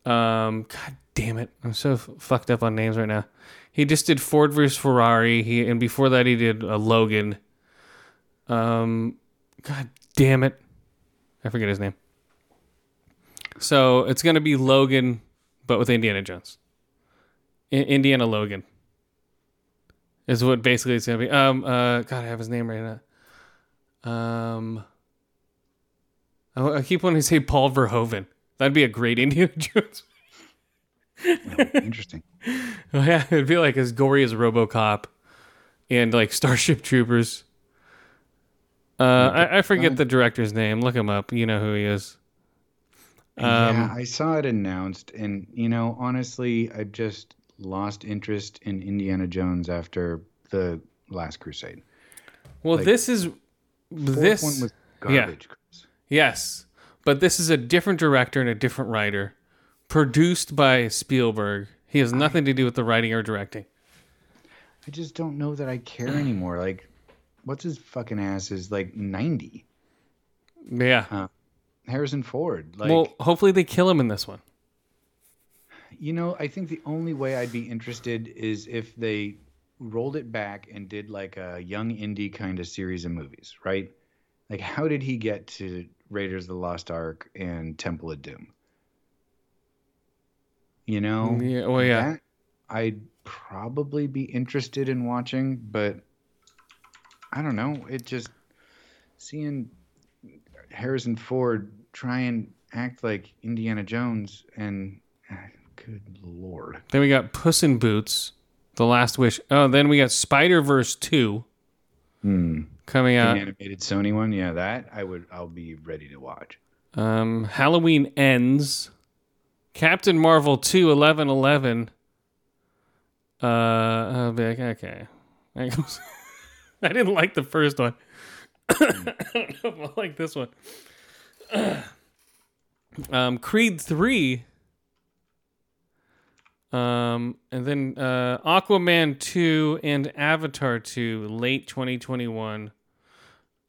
um, God damn it, I'm so f- fucked up on names right now. He just did Ford vs Ferrari. He and before that he did uh, Logan. Um, God damn it, I forget his name. So it's gonna be Logan, but with Indiana Jones. I- Indiana Logan is what basically it's gonna be. Um, uh, God, I have his name right now. Um, I, I keep wanting to say Paul Verhoeven. That'd be a great Indiana Jones. Interesting. Oh, yeah, it'd be like as gory as RoboCop and like Starship Troopers. Uh, I, I forget the director's name. Look him up. You know who he is. Yeah, Um, I saw it announced, and you know, honestly, I just lost interest in Indiana Jones after the Last Crusade. Well, like, this is this one was yeah. Chris. Yes, but this is a different director and a different writer, produced by Spielberg. He has nothing to do with the writing or directing. I just don't know that I care anymore. Like, what's his fucking ass is like 90. Yeah. Harrison Ford. Like, well, hopefully they kill him in this one. you know, I think the only way I'd be interested is if they rolled it back and did like a young indie kind of series of movies, right? Like, how did he get to Raiders of the Lost Ark and Temple of Doom? You know, Yeah, well, yeah. that I'd probably be interested in watching, but I don't know. It just seeing Harrison Ford try and act like Indiana Jones and ah, good lord. Then we got Puss in Boots, The Last Wish. Oh, then we got Spider Verse two Hmm. coming The out. animated Sony one, yeah, that I would I'll be ready to watch. Um, Halloween ends. Captain Marvel 2 11 11. Uh, I'll be like, okay. I didn't like the first one. I like this one. um, Creed 3. Um, and then uh, Aquaman 2 and Avatar 2, late 2021.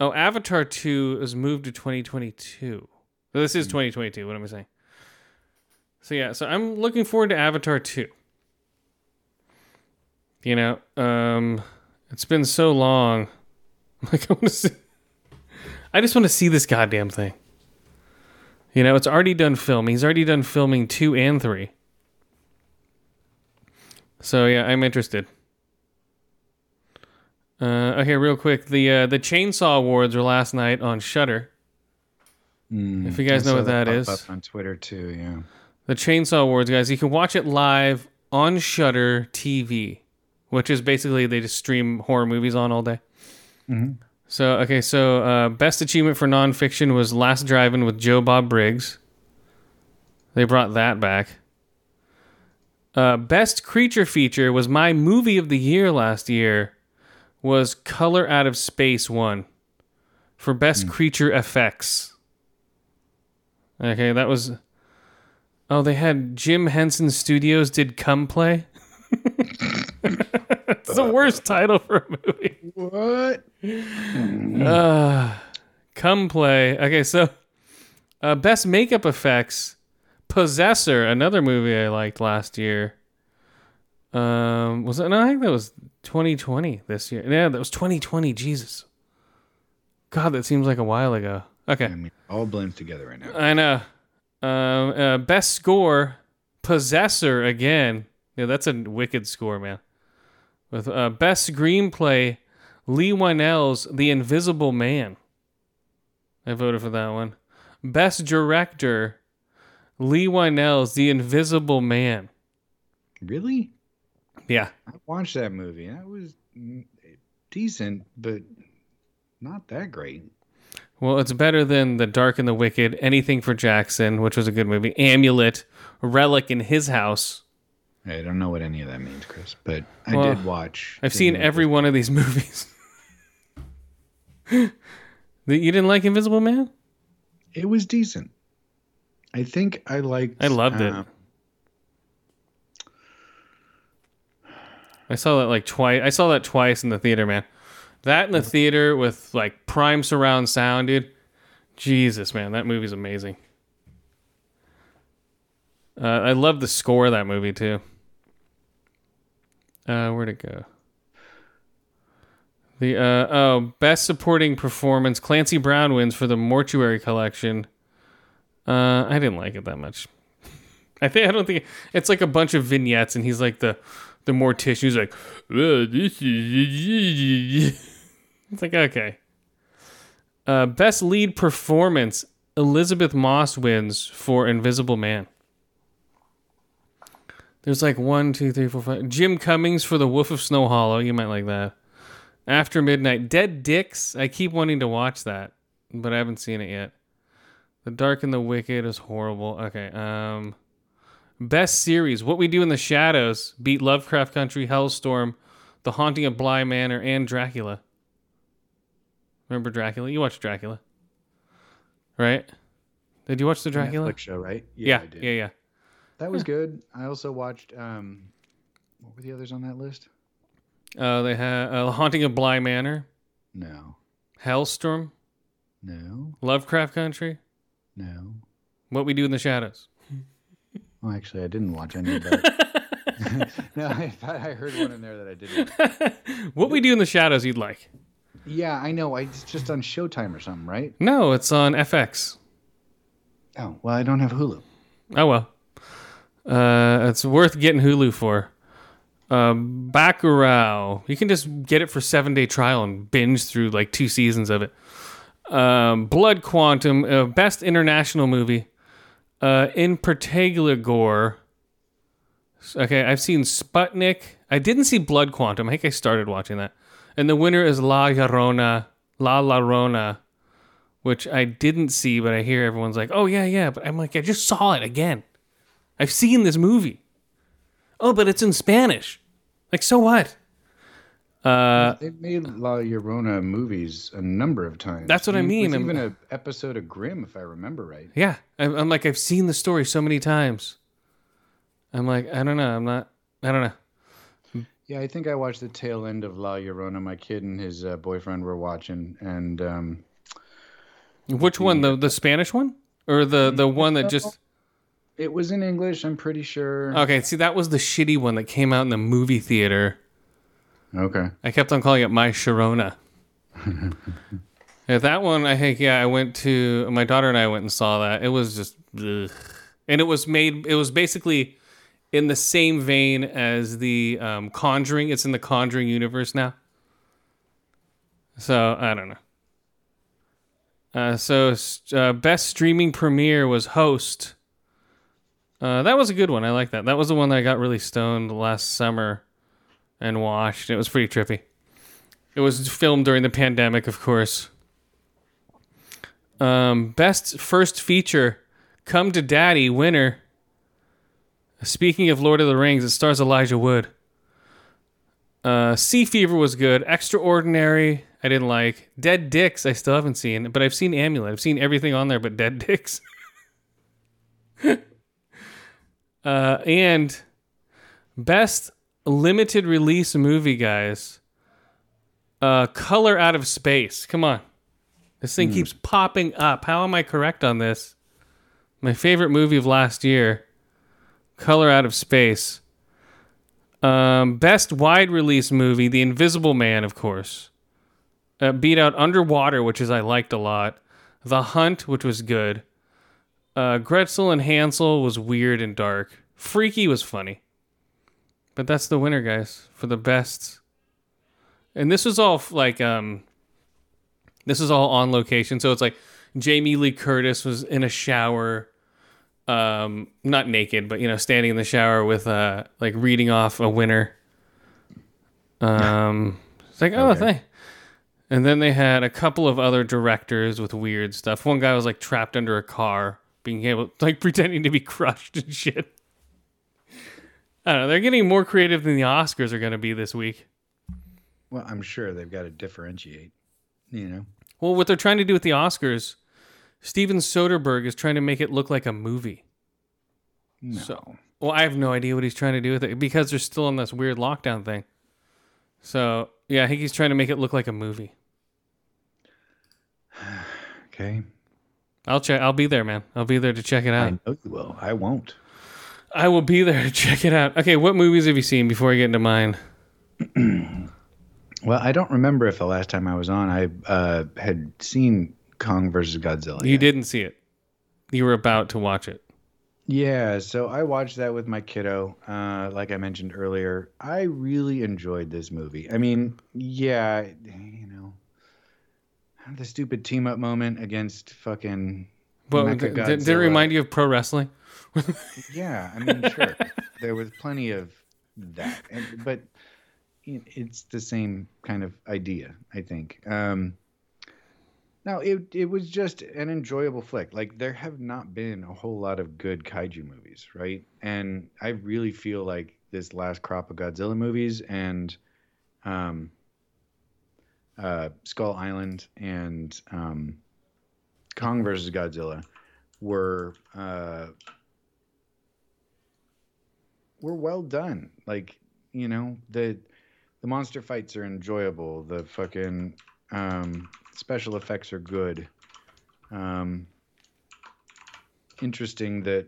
Oh, Avatar 2 is moved to 2022. So this is 2022. What am I saying? So yeah, so I'm looking forward to Avatar 2. You know, um, it's been so long. Like I want to see. I just want to see this goddamn thing. You know, it's already done filming. He's already done filming two and three. So yeah, I'm interested. Uh, okay, real quick, the uh, the Chainsaw Awards were last night on Shudder. If you guys I know what that pop is. up on Twitter too, yeah. The Chainsaw Awards, guys. You can watch it live on Shudder TV, which is basically they just stream horror movies on all day. So okay, so uh, best achievement for nonfiction was Last Drive-In with Joe Bob Briggs. They brought that back. Uh, best creature feature was my movie of the year last year was Color Out of Space Won for best creature effects. Okay, that was Oh, they had Jim Henson Studios did Come Play. It's the worst title for a movie. What? Uh, Come Play. Okay, so uh, best makeup effects, Possessor, another movie I liked last year. Um, was it? No, I think that was 2020 this year. Yeah, that was 2020. Jesus, God, that seems like a while ago. Okay. I mean, all blends together right now. I know. Um, uh, best score, Possessor again. Yeah, that's a wicked score, man. With uh, best screenplay, Leigh Whannell's The Invisible Man. I voted for that one. Best director, Leigh Whannell's The Invisible Man. Really? Yeah, I watched that movie. That was decent, but not that great. well, it's better than The Dark and the Wicked, Anything for Jackson, which was a good movie, Amulet, Relic in His House. I don't know what any of that means, Chris, but I Well, did watch. I've seen every one of these movies. You didn't like Invisible Man? It was decent. I think I liked. I loved it. uh, I saw that like twice. I saw that twice in the theater, man. That in the theater with like prime surround sound, dude. Jesus, man, that movie's amazing. Uh, I love the score of that movie too. Uh, where'd it go? The uh, oh, best supporting performance. Clancy Brown wins for the Mortuary Collection. Uh, I didn't like it that much. I think I don't think it's like a bunch of vignettes, and he's like the the mortician. He's like, "Uh, this is. It's like okay. Uh, best lead performance. Elisabeth Moss wins for Invisible Man. There's like one, two, three, four, five. Jim Cummings for The Wolf of Snow Hollow. You might like that. After Midnight. Dead Dicks. I keep wanting to watch that, but I haven't seen it yet. The Dark and the Wicked is horrible. Okay. Um, best series: What We Do in the Shadows beat Lovecraft Country, Helstrom, The Haunting of Bly Manor, and Dracula. Remember Dracula? You watched Dracula, right? Did you watch the Dracula? Netflix show, right? yeah, I did. yeah, yeah. That was good. I also watched. Um, what were the others on that list? Uh, they have uh, Haunting of Bly Manor, No. Helstrom, No. Lovecraft Country, No. What We Do in the Shadows. Well, actually, I didn't watch any of that. no, I thought I heard one in there that I didn't. what We Do in the Shadows, you'd like. Yeah, I know. I, it's just on Showtime or something, right? No, it's on FX. Oh, well, I don't have Hulu. Oh well. Uh, it's worth getting Hulu for. Um, Bacurau. You can just get it for seven day trial and binge through like two seasons of it. Um, Blood Quantum, uh, best international movie. Uh, in particular, gore. Okay, I've seen Sputnik. I didn't see Blood Quantum. I think I started watching that. And the winner is La Llorona. La Llorona which I didn't see, but I hear everyone's like, "Oh yeah, yeah," but I'm like, I just saw it again. I've seen this movie. Oh, but it's in Spanish. Like, so what? Uh, They've made La Llorona movies a number of times. That's what I mean, even an episode of Grimm, if I remember right. yeah, I'm, I'm like, I've seen the story so many times. I'm like, I don't know. I'm not. I don't know. Yeah, I think I watched the tail end of La Llorona. My kid and his uh, boyfriend were watching, and um, Which one? The the Spanish one or the the one that just? It was in English. I'm pretty sure. Okay, see, that was the shitty one that came out in the movie theater. okay. I kept on calling it my Sharona. yeah, that one I think yeah, I went to my daughter and I went and saw that. It was just ugh. and it was made it was basically in the same vein as the um, Conjuring. It's in the Conjuring universe now. So, I don't know. Uh, so uh, best streaming premiere was Host. Uh, that was a good one. I like that. That was the one that I got really stoned last summer and watched. It was pretty trippy. It was filmed during the pandemic, of course. Um, best first feature, Come to Daddy, winner. Speaking of Lord of the Rings, it stars Elijah Wood. Uh, sea Fever was good. Extraordinary, I didn't like. Dead Dicks, I still haven't seen, but I've seen Amulet. I've seen everything on there but Dead Dicks. uh, and best limited release movie, guys. Uh, Color Out of Space. Come on. This thing keeps popping up. How am I correct on this? My favorite movie of last year. Color Out of Space. Um, best wide release movie, The Invisible Man, of course. Uh, beat out Underwater, which is I liked a lot. The Hunt, which was good. Uh, Gretzel and Hansel was weird and dark. Freaky was funny. But that's the winner, guys, for the best. And this was all like um this is all on location. So it's like Jamie Lee Curtis was in a shower um not naked, but you know, standing in the shower with uh like reading off a winner. Um it's like, oh, Okay. thank. And then they had a couple of other directors with weird stuff. One guy was like trapped under a car, being able like pretending to be crushed and shit. I don't know. They're getting more creative than the Oscars are going to be this week. Well, I'm sure they've got to differentiate. You know. Well, what they're trying to do with the Oscars, Steven Soderbergh is trying to make it look like a movie. No. So, well, I have no idea what he's trying to do with it because they're still in this weird lockdown thing. So, yeah, I think he's trying to make it look like a movie. okay. I'll check. I'll be there, man. I'll be there to check it out. I know you will. I won't. I will be there to check it out. Okay, what movies have you seen before I get into mine? Well, I don't remember if the last time I was on I uh, had seen Kong versus Godzilla. You yet. didn't see it. You were about to watch it. Yeah, so I watched that with my kiddo. Uh, like I mentioned earlier, I really enjoyed this movie. I mean, yeah, the stupid team up moment against fucking. But Mecha did, did it remind you of pro wrestling? Yeah, I mean, sure, there was plenty of that, and, but it's the same kind of idea, I think. Um, no, it it was just an enjoyable flick. Like there have not been a whole lot of good kaiju movies, right? And I really feel like this last crop of Godzilla movies and um, uh, Skull Island and um, Kong versus Godzilla were uh, were well done. Like you know the the monster fights are enjoyable. The fucking um, special effects are good. Um, interesting that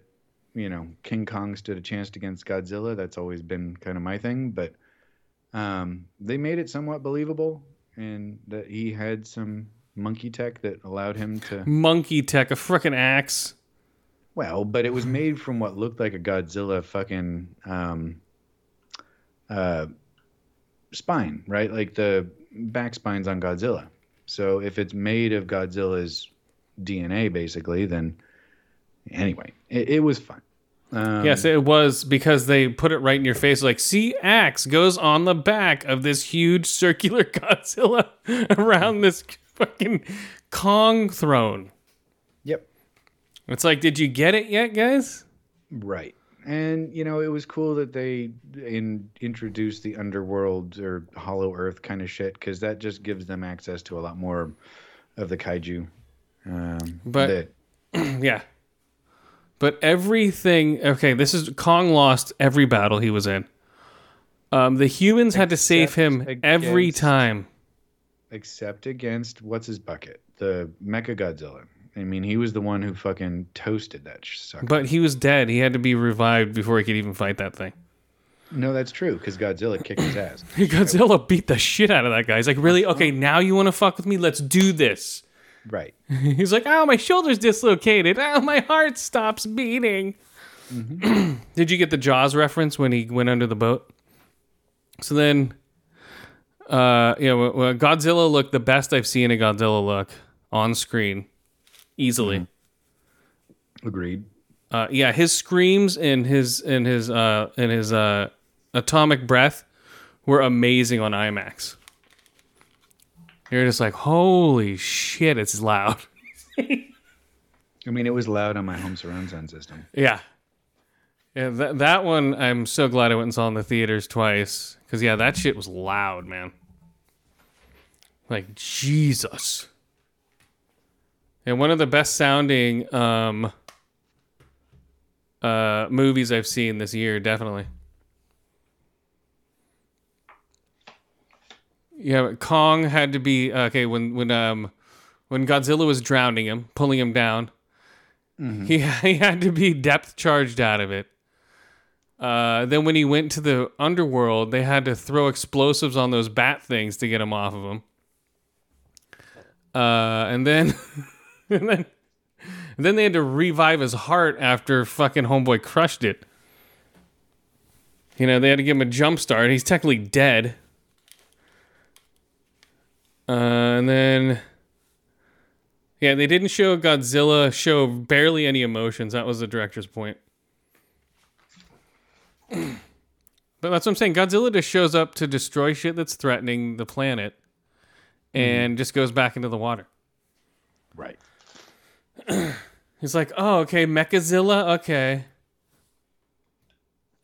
you know King Kong stood a chance against Godzilla. That's always been kind of my thing, but um, they made it somewhat believable, and that he had some monkey tech that allowed him to. Monkey tech, a freaking axe. Well, but it was made from what looked like a Godzilla fucking um, uh, spine, right? Like the back spines on Godzilla. So if it's made of Godzilla's DNA, basically, then anyway, it, it was fun. Um, Yes, it was because they put it right in your face. Like, see, axe goes on the back of this huge circular Godzilla around this fucking Kong throne. Yep. It's like, did you get it yet, guys? Right. And you know, it was cool that they in, introduced the underworld or Hollow Earth kind of shit because that just gives them access to a lot more of the kaiju. Um, But- that- yeah. But everything, okay, this is Kong lost every battle he was in. Um, the humans had to save him Except every time. except against what's his bucket, the Mecha Godzilla. I mean, he was the one who fucking toasted that sucker. But he was dead. He had to be revived before he could even fight that thing. no, that's true because Godzilla kicked his ass. Godzilla beat the shit out of that guy. He's like, really? Okay, now you want to fuck with me? Let's do this. Right. He's like, oh, my shoulder's dislocated. Oh, my heart stops beating. Did you get the Jaws reference when he went under the boat? So then, uh, know, well, Godzilla looked the best I've seen a Godzilla look on screen, easily. Agreed. Uh, yeah, his screams and his and his uh and his uh atomic breath were amazing on IMAX. You're just like, holy shit, it's loud. I mean, it was loud on my home surround sound system. Yeah. Yeah, that, that one I'm so glad I went and saw in the theaters twice. Because, yeah, that shit was loud, man. Like, Jesus. And one of the best sounding um, uh, movies I've seen this year, definitely. Yeah, but Kong had to be okay when when um when Godzilla was drowning him, pulling him down. He he had to be depth charged out of it. Uh, then when he went to the underworld, they had to throw explosives on those bat things to get him off of him. Uh, and then and then and then they had to revive his heart after fucking homeboy crushed it. You know, they had to give him a jump start. He's technically dead. Uh, and then, yeah, they didn't show Godzilla show barely any emotions. That was the director's point. But that's what I'm saying. Godzilla just shows up to destroy shit that's threatening the planet, and just goes back into the water. Right. He's like, oh, okay, Mechazilla, okay.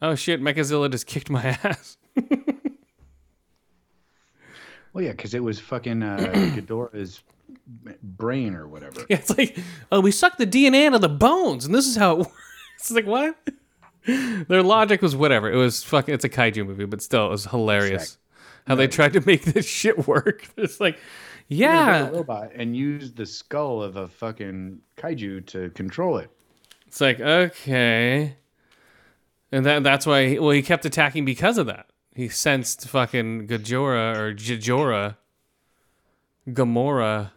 Oh shit, Mechazilla just kicked my ass. Well, yeah, because it was fucking uh, Ghidorah's brain or whatever. Yeah, it's like, oh, we sucked the DNA out of the bones, and this is how it works. It's like, what? Their logic was whatever. It was fucking, it's a kaiju movie, but still, it was hilarious Sick. how they tried to make this shit work. It's like, yeah. robot and use the skull of a fucking kaiju to control it. It's like, okay. And that, that's why, he, well, he kept attacking because of that. He sensed fucking Gajora or Jajora, Gamora.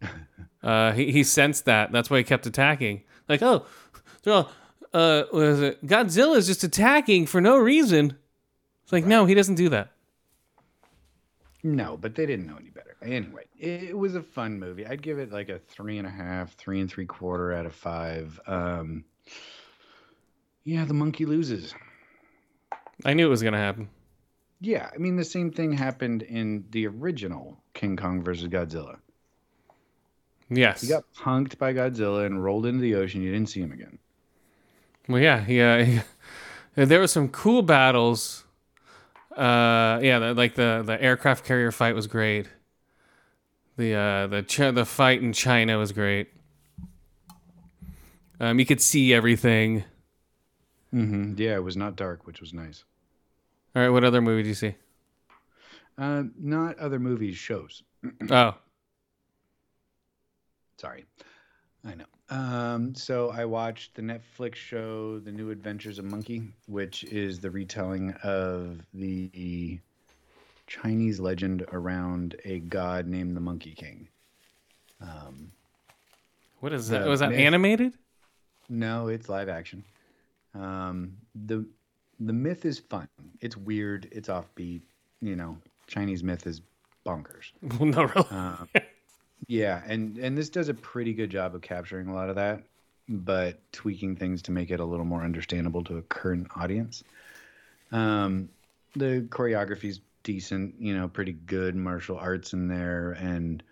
Uh, he, he sensed that. That's why he kept attacking. Like, oh, they're all, uh, what is it? Godzilla's just attacking for no reason. It's like, no, he doesn't do that. No, but they didn't know any better. Anyway, it, it was a fun movie. I'd give it like a three and a half, three and three quarter out of five. Um, yeah, the monkey loses. I knew it was going to happen. Yeah, I mean the same thing happened in the original King Kong versus Godzilla. Yes. He got punked by Godzilla and rolled into the ocean. You didn't see him again. Well, yeah, yeah. he- there were some cool battles. Uh, yeah, the, like the the aircraft carrier fight was great. The uh, the Ch- the fight in China was great. Um, you could see everything. Mm-hmm. Yeah, it was not dark, which was nice. All right, what other movie do you see? Uh, not other movies, shows. Oh, Sorry. I know. Um, so I watched the Netflix show The New Adventures of Monkey, which is the retelling of the Chinese legend around a god named the Monkey King. Um, what is that? The Was that animated? no, it's live action. Um, the the myth is fun. It's weird. It's offbeat. You know, Chinese myth is bonkers. no, really. Uh, yeah, and and this does a pretty good job of capturing a lot of that, but tweaking things to make it a little more understandable to a current audience. Um, the choreography's decent, you know, pretty good martial arts in there, and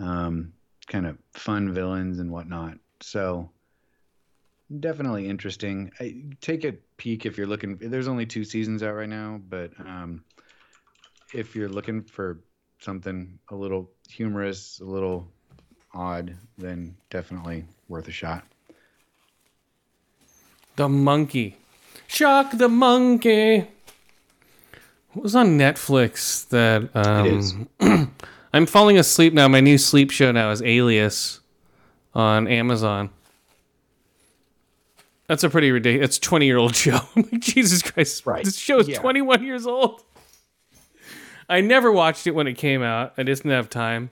um, kind of fun villains and whatnot. So definitely interesting. I, take a peek if you're looking. There's only two seasons out right now, but um, if you're looking for something a little humorous, a little odd, then definitely worth a shot. The monkey. Shock the monkey. What was on Netflix that um It is. I'm falling asleep now. My new sleep show now is Alias on Amazon. That's a pretty ridiculous. It's 20 year old show. Like, Jesus Christ. Right. This show is Yeah. 21 years old. I never watched it when it came out. I just didn't have time.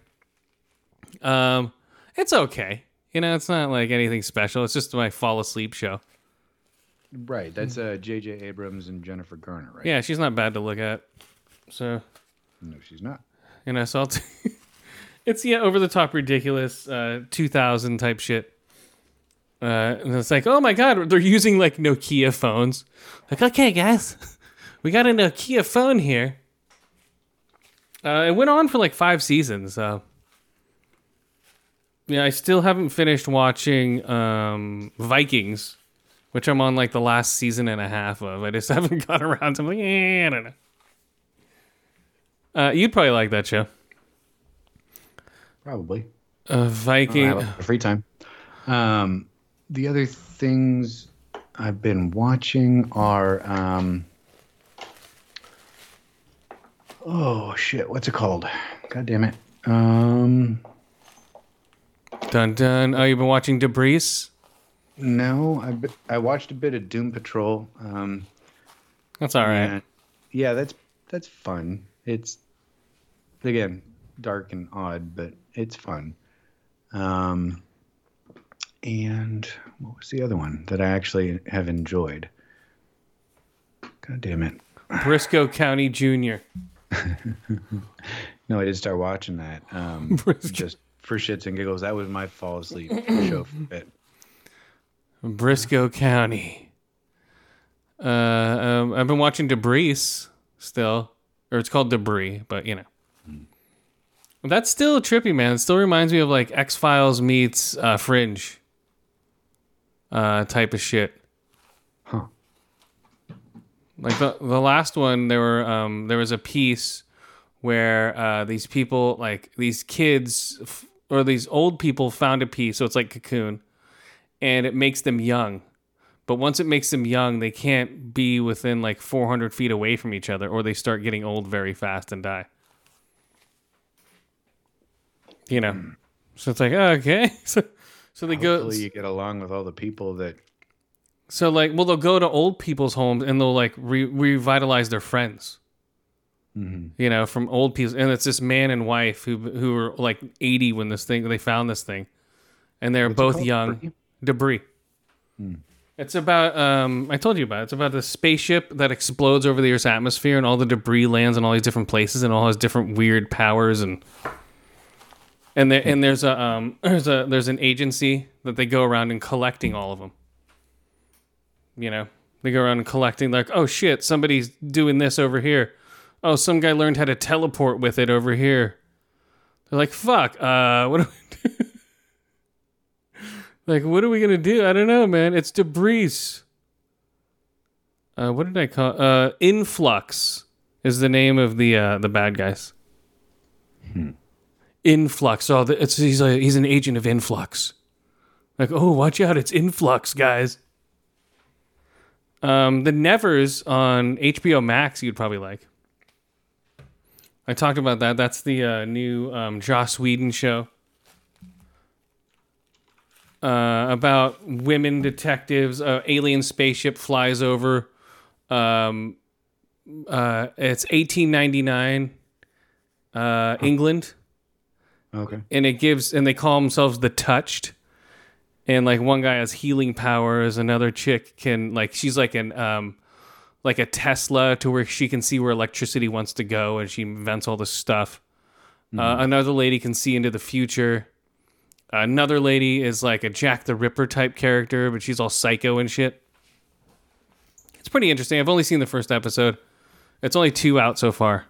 Um, It's okay. You know, it's not like anything special. It's just my fall asleep show. Right. That's uh, J.J. Abrams and Jennifer Garner, right? Yeah, she's not bad to look at. So, No, she's not. you know, so I'll t- it's yeah, over the top ridiculous uh 2000 type shit. Uh and it's like, "Oh my god, they're using like Nokia phones." Like, "Okay, guys. We got a Nokia phone here." Uh it went on for like 5 seasons, so Yeah, I still haven't finished watching um Vikings, which I'm on like the last season and a half of. I just haven't got around to like, eh, I don't know. Uh, you'd probably like that show. Probably. Uh, Viking. free time. Um, the other things I've been watching are um, oh shit, what's it called? God damn it. Um, Dun dun. Oh, you've been watching Debris? no, I be- I watched a bit of Doom Patrol. Um, That's all right. yeah, that's that's fun. It's again dark and odd, but it's fun. Um, and what was the other one that I actually have enjoyed? God damn it! Brisco County Jr. No, I did start watching that. Um, just for shits and giggles. That was my fall asleep show for a bit. Brisco County. Uh, um, I've been watching Debris still, or it's called Debris, but you know. That's still trippy, man. It still reminds me of like X Files meets uh, Fringe, uh, type of shit. Huh. Like the the last one, there were um there was a piece where uh these people like these kids f- or these old people found a piece, so it's like cocoon, and it makes them young. But once it makes them young, they can't be within like 400 feet away from each other, or they start getting old very fast and die. You know, so it's like okay, so they go. Hopefully, you get along with all the people that. So like, well, they'll go to old people's homes and they'll like re- revitalize their friends. You know, from old people, and it's this man and wife who who were like eighty when this thing they found this thing, and they're both young. Debris? Debris. It's about um I told you about it. It's about the spaceship that explodes over the Earth's atmosphere and all the debris lands in all these different places and all has different weird powers and and there and there's a um there's a there's an agency that they go around and collecting all of them. You know, they go around and collecting like, oh shit, somebody's doing this over here. Oh, some guy learned how to teleport with it over here. They're like, fuck, uh, what do we do? like, what are we gonna do? I don't know, man. It's debris. Uh, what did I call? Uh, influx is the name of the uh, the bad guys. Influx. Oh, it's he's a, he's an agent of influx. Like, oh, watch out! It's influx, guys. Um, the Nevers on HBO Max, you'd probably like. I talked about that. That's the uh, new um, Joss Whedon show uh, about women detectives. Uh, alien spaceship flies over. Um, uh, it's 1899, uh, England, Okay. and it gives and they call themselves the Touched. And like one guy has healing powers, another chick can like she's like an um like a Tesla to where she can see where electricity wants to go and she invents all this stuff. Uh, another lady can see into the future. Another lady is like a Jack the Ripper type character, but she's all psycho and shit. It's pretty interesting. I've only seen the first episode. It's only two out so far.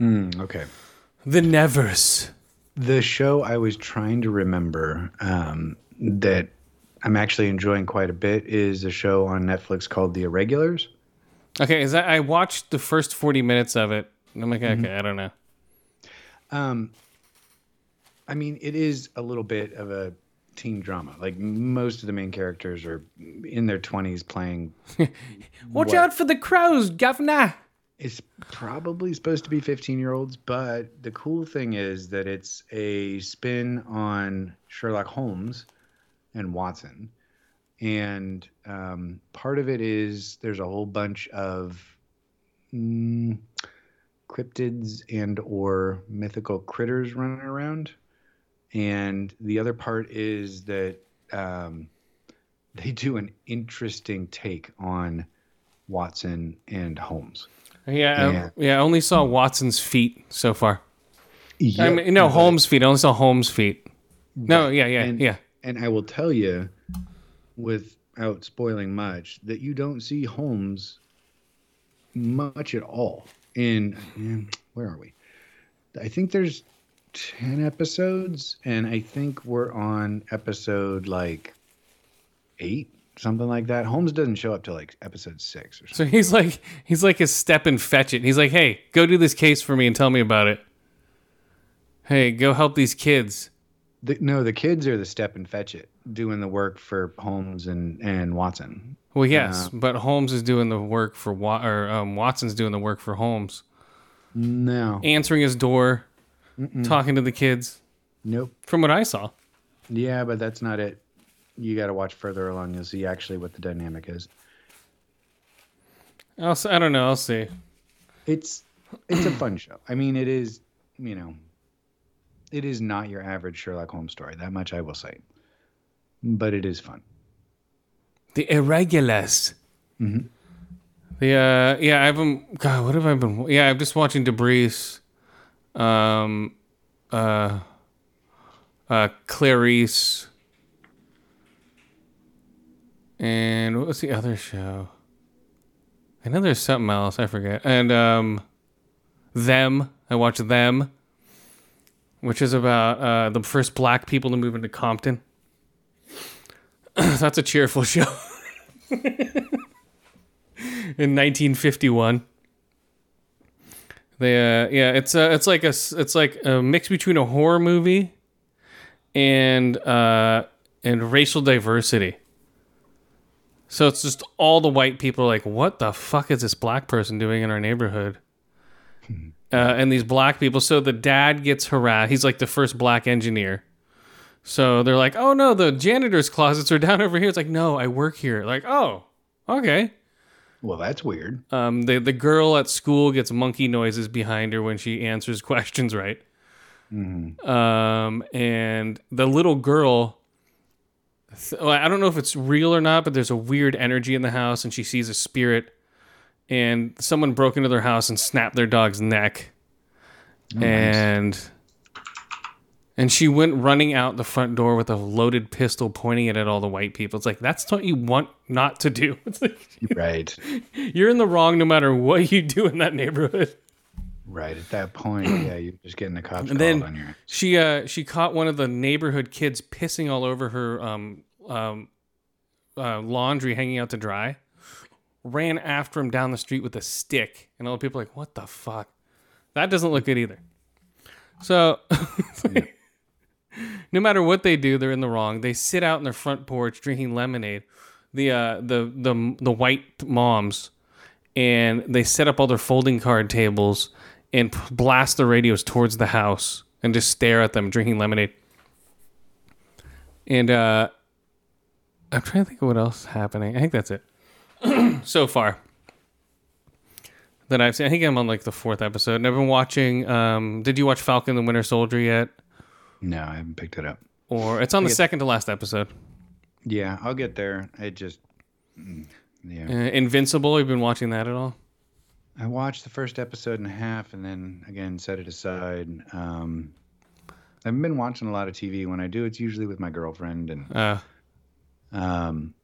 Mm, okay. The Nevers. The show I was trying to remember um, that I'm actually enjoying quite a bit is a show on Netflix called The Irregulars. Okay, is that I watched the first forty minutes of it. And I'm like, okay, I don't know. Um, I mean, it is a little bit of a teen drama. Like most of the main characters are in their 20s playing. Watch What? out for the crows, governor. It's probably supposed to be 15 year olds, but the cool thing is that it's a spin on Sherlock Holmes and Watson. And um, part of it is there's a whole bunch of mm, cryptids and or mythical critters running around and the other part is that um, they do an interesting take on Watson and Holmes. Yeah, Yeah. I, yeah. I only saw Watson's feet so far. I Yep, mean, no, Holmes' feet. I only saw Holmes' feet. No, yeah, yeah, and, yeah. And I will tell you, without spoiling much, that you don't see Holmes much at all. In where are we? I think there's ten episodes, and I think we're on episode like eight, something like that. Holmes doesn't show up till like episode six or something. So he's like, he's like his step and fetch it. He's like, hey, go do this case for me and tell me about it. Hey, go help these kids. The, no, the kids are the step and fetch it, doing the work for Holmes and and Watson. Well, yes, but Holmes is doing the work for Wa- or um, Watson's doing the work for Holmes, No, answering his door, talking to the kids. nope. From what I saw, Yeah, but that's not it. You got to watch further along. You'll see actually what the dynamic is. I'll, s- I don't know. I'll see. It's it's a fun show. I mean, it is. You know, it is not your average Sherlock Holmes story. That much I will say. But it is fun. The Irregulars. Mhm. The uh, yeah, I've been God. What have I been? Yeah, I'm just watching Debris. Um, uh, uh, Clarice. And what was the other show? I know there's something else. I forget. And um, them. I watched them, which is about uh, the first black people to move into Compton. That's a cheerful show. In 1951. They uh yeah, it's uh it's like a it's like a mix between a horror movie and uh and racial diversity. So it's just all the white people are like, what the fuck is this black person doing in our neighborhood? Uh, and these black people. So the dad gets harassed. He's like the first black engineer. So they're like, oh no, the janitor's closets are down over here. It's like, no, I work here. Like, oh, okay. Well, that's weird. Um, the the girl at school gets monkey noises behind her when she answers questions right. Um, and the little girl, th- I don't know if it's real or not, but there's a weird energy in the house, and she sees a spirit. And someone broke into their house and snapped their dog's neck, oh, and and she went running out the front door with a loaded pistol, pointing it at all the white people. It's like that's what you want not to do. It's like Right. you're in the wrong no matter what you do in that neighborhood. Right. At that point, yeah, you're just getting the cops And then on your. she uh she caught one of the neighborhood kids pissing all over her um um uh, laundry hanging out to dry. Ran after him down the street with a stick, and all the people are like, "What the fuck?" That doesn't look good either. So, no matter what they do, they're in the wrong. They sit out in their front porch drinking lemonade. The uh the the the white moms and they set up all their folding card tables and blast the radios towards the house and just stare at them drinking lemonade. And uh, I'm trying to think of what else is happening. I think that's it so far that I've seen. I think I'm on like the fourth episode. And I've been watching. Um, did you watch Falcon the Winter Soldier yet? No, I haven't picked it up. Or it's on the second to last episode. Yeah, I'll get there. It just, mm, yeah. Uh, Invincible. You've been watching that at all? I watched the first episode and a half, and then again set it aside. Um, I've been watching a lot of TV. When I do, it's usually with my girlfriend, and Uh, um,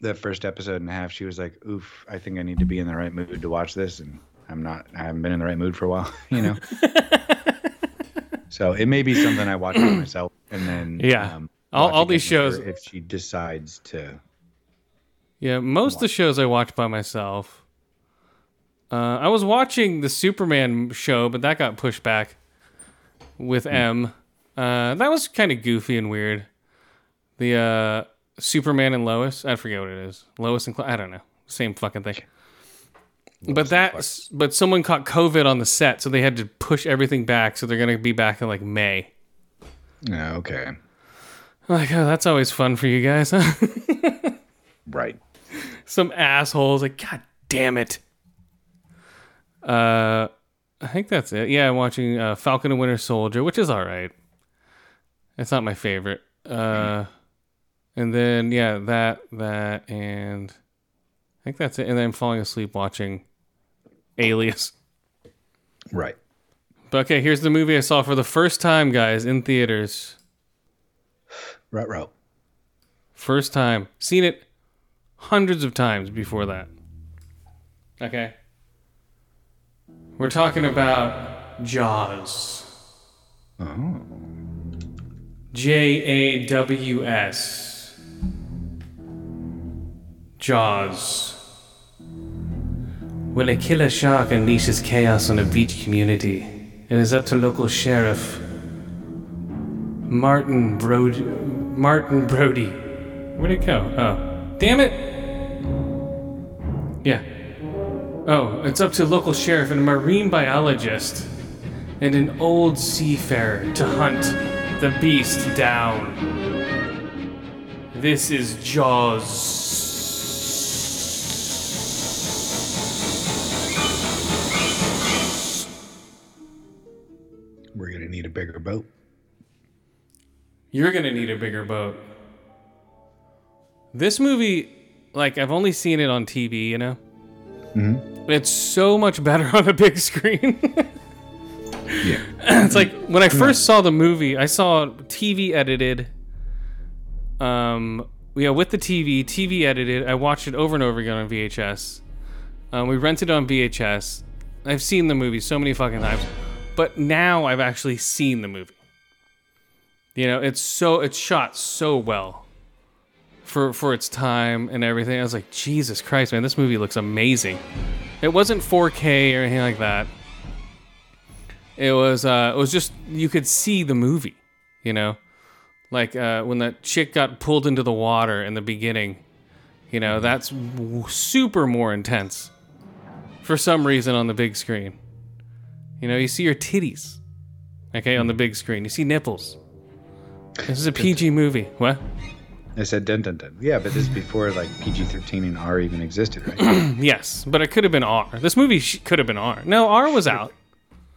the first episode and a half, she was like, "Oof, I think I need to be in the right mood to watch this," and I'm not. I haven't been in the right mood for a while, you know. so it may be something I watch by myself, and then Yeah. um, All- all these shows- if she decides to. yeah, most of the shows I watch by myself. Uh, I was watching the Superman show, but that got pushed back with M. Uh, that was kind of goofy and weird. The uh, Superman and Lois. I forget what it is. Lois and Cla- I don't know. Same fucking thing. but that, but someone caught COVID on the set, so they had to push everything back. So they're gonna be back in like May. Yeah, okay, Like, oh, that's always fun for you guys, huh? right. Some assholes. Like, god damn it. Uh, I think that's it. Yeah, I'm watching uh, Falcon and Winter Soldier, which is all right. It's not my favorite. Uh, and then yeah, that that and I think that's it. And then I'm falling asleep watching Alias. Right. But okay, here's the movie I saw for the first time, guys, in theaters. Right, right. First time. Seen it hundreds of times before that. Okay. We're talking about Jaws. Oh. J A W S. Jaws. When a killer shark unleashes chaos on a beach community, it is up to local sheriff Martin Brody. Martin Brody. Where'd it go? Oh, damn it! Yeah. Oh, it's up to local sheriff and a marine biologist and an old seafarer to hunt the beast down. This is Jaws. We're gonna need a bigger boat. You're gonna need a bigger boat. This movie, like, I've only seen it on TV, you know? Mm-hmm. It's so much better on a big screen. Yeah. it's like when I first saw the movie, I saw TV edited. Um, yeah, with the TV, TV edited. I watched it over and over again on VHS. Um, we rented it on VHS. I've seen the movie so many fucking times, but now I've actually seen the movie. You know, it's so it's shot so well for for its time and everything. I was like, Jesus Christ, man, this movie looks amazing. It wasn't 4K or anything like that. It was uh, it was just you could see the movie, you know, like uh, when that chick got pulled into the water in the beginning. You know, that's w- super more intense for some reason on the big screen. You know, you see your titties, okay, on the big screen. You see nipples. This is a PG movie. What? I said dun dun dun. Yeah, but this is before like PG thirteen and R even existed, right? Yes, but it could have been R. This movie sh- could have been R. No, R was out.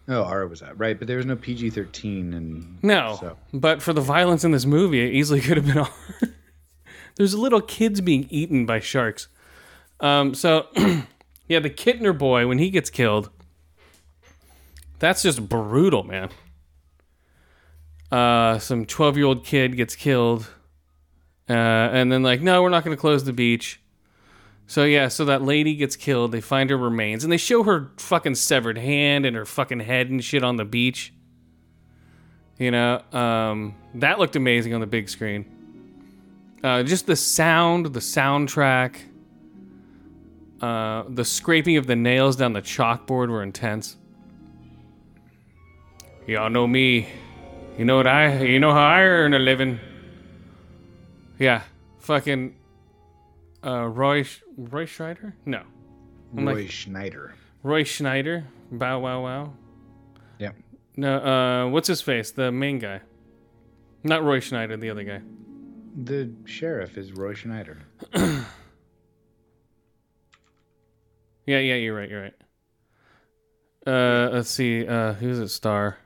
oh, R was out, right? But there was no PG thirteen and No, So but for the violence in this movie, it easily could have been R. There's little kids being eaten by sharks. Um, so, yeah, the Kintner boy when he gets killed, that's just brutal, man. Uh, some 12 year old kid gets killed, uh, and then like, no, we're not going to close the beach. So yeah, so that lady gets killed. They find her remains, and they show her fucking severed hand and her fucking head and shit on the beach. You know, um, that looked amazing on the big screen. Uh, just the sound, the soundtrack, uh, the scraping of the nails down the chalkboard were intense. Y'all know me. You know what I? You know how I earn a living. Yeah, fucking uh, Roy Roy Schreider? No, I'm Roy like- Schneider. Roy Schneider. Bow wow wow. Yeah. No, uh, what's his face? The main guy. Not Roy Schneider, the other guy. The sheriff is Roy Schneider. Yeah, yeah, you're right, you're right. Uh, let's see, uh, who's it star?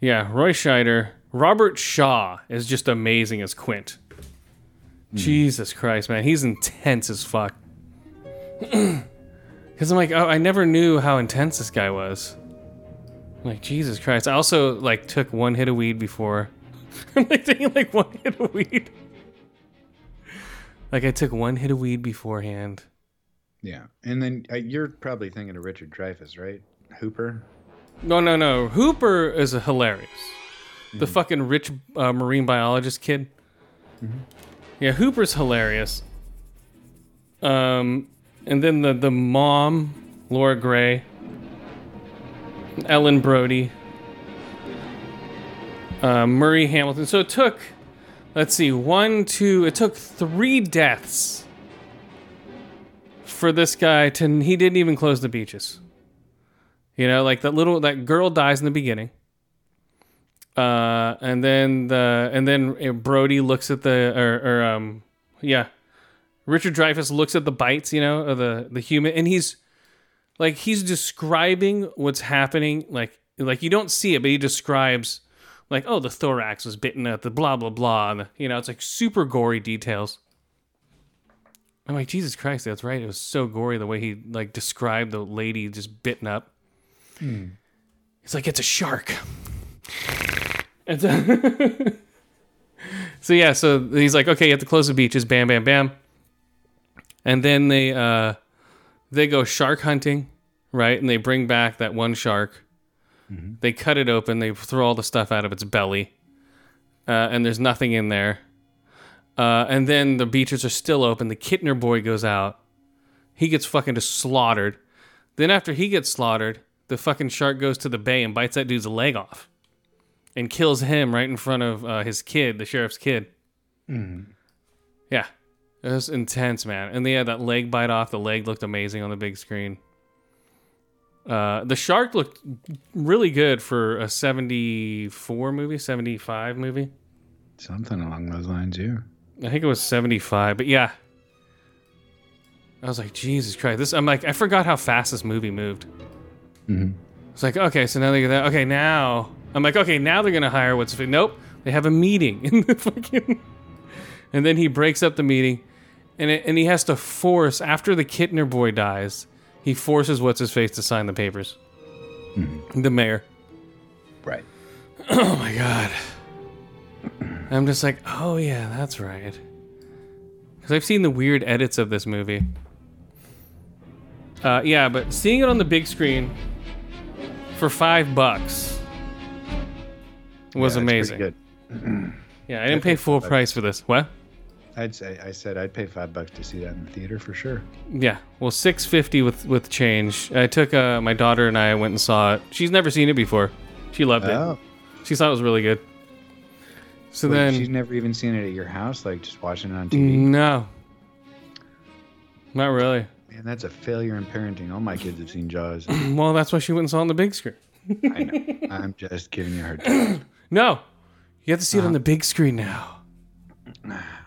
Yeah, Roy Scheider. Robert Shaw is just amazing as Quint. Jesus Christ, man, he's intense as fuck. Because I'm like, oh, I never knew how intense this guy was. I'm like, Jesus Christ. I also like took one hit of weed before. I'm like taking like one hit of weed. Like I took one hit of weed beforehand. Yeah, and then uh, you're probably thinking of Richard Dreyfuss, right? Hooper. No, no, no. Hooper is a hilarious. The fucking rich uh, marine biologist kid. Yeah, Hooper's hilarious. Um, and then the the mom, Lorraine Gary, Ellen Brody, uh, Murray Hamilton. So it took, let's see, one, two. It took three deaths for this guy to. He didn't even close the beaches. You know, like that little that girl dies in the beginning. Uh, and then the and then Brody looks at the or, or um yeah, Richard Dreyfuss looks at the bites, you know, of the the human, and he's like he's describing what's happening, like like you don't see it, but he describes like oh the thorax was bitten at the blah blah blah, and the, you know it's like super gory details. I'm like Jesus Christ, that's right. It was so gory the way he like described the lady just bitten up. He's like, it's a shark. And so, so yeah, so he's like, okay, you have to close the beaches, bam, bam, bam. And then they uh they go shark hunting, right? And they bring back that one shark. They cut it open, they throw all the stuff out of its belly. Uh, and there's nothing in there. Uh, and then the beaches are still open. The Kintner boy goes out. He gets fucking just slaughtered. Then after he gets slaughtered, the fucking shark goes to the bay and bites that dude's leg off, and kills him right in front of uh, his kid, the sheriff's kid. Yeah, it was intense, man. And they had that leg bite off. The leg looked amazing on the big screen. Uh, the shark looked really good for a '74 movie, '75 movie. Something along those lines, yeah. I think it was 75, but yeah. I was like, Jesus Christ. This I'm like, I forgot how fast this movie moved. It's like, okay, so now they get that. Okay, now I'm like, okay, now they're gonna hire what's his face. nope. They have a meeting in the fucking and then he breaks up the meeting and it, and he has to force after the Kintner boy dies, he forces what's his face to sign the papers. The mayor. Right. Oh my god. I'm just like, oh yeah, that's right. Because I've seen the weird edits of this movie. Uh, yeah, but seeing it on the big screen for five bucks was Yeah, amazing. Good. Yeah, I didn't pay full price for this. What? I'd say I said I'd pay five bucks to see that in the theater for sure. Yeah, well, six fifty with with change. I took uh, my daughter and I went and saw it. She's never seen it before. She loved it. Oh, She thought it was really good. So wait, then, she's never even seen it at your house, like just watching it on TV. no, not really. Man, that's a failure in parenting. All my kids have seen Jaws. Well, that's why she went and saw it on the big screen. I know. I'm just giving you a hard time. No, you have to see Uh-huh. it on the big screen now.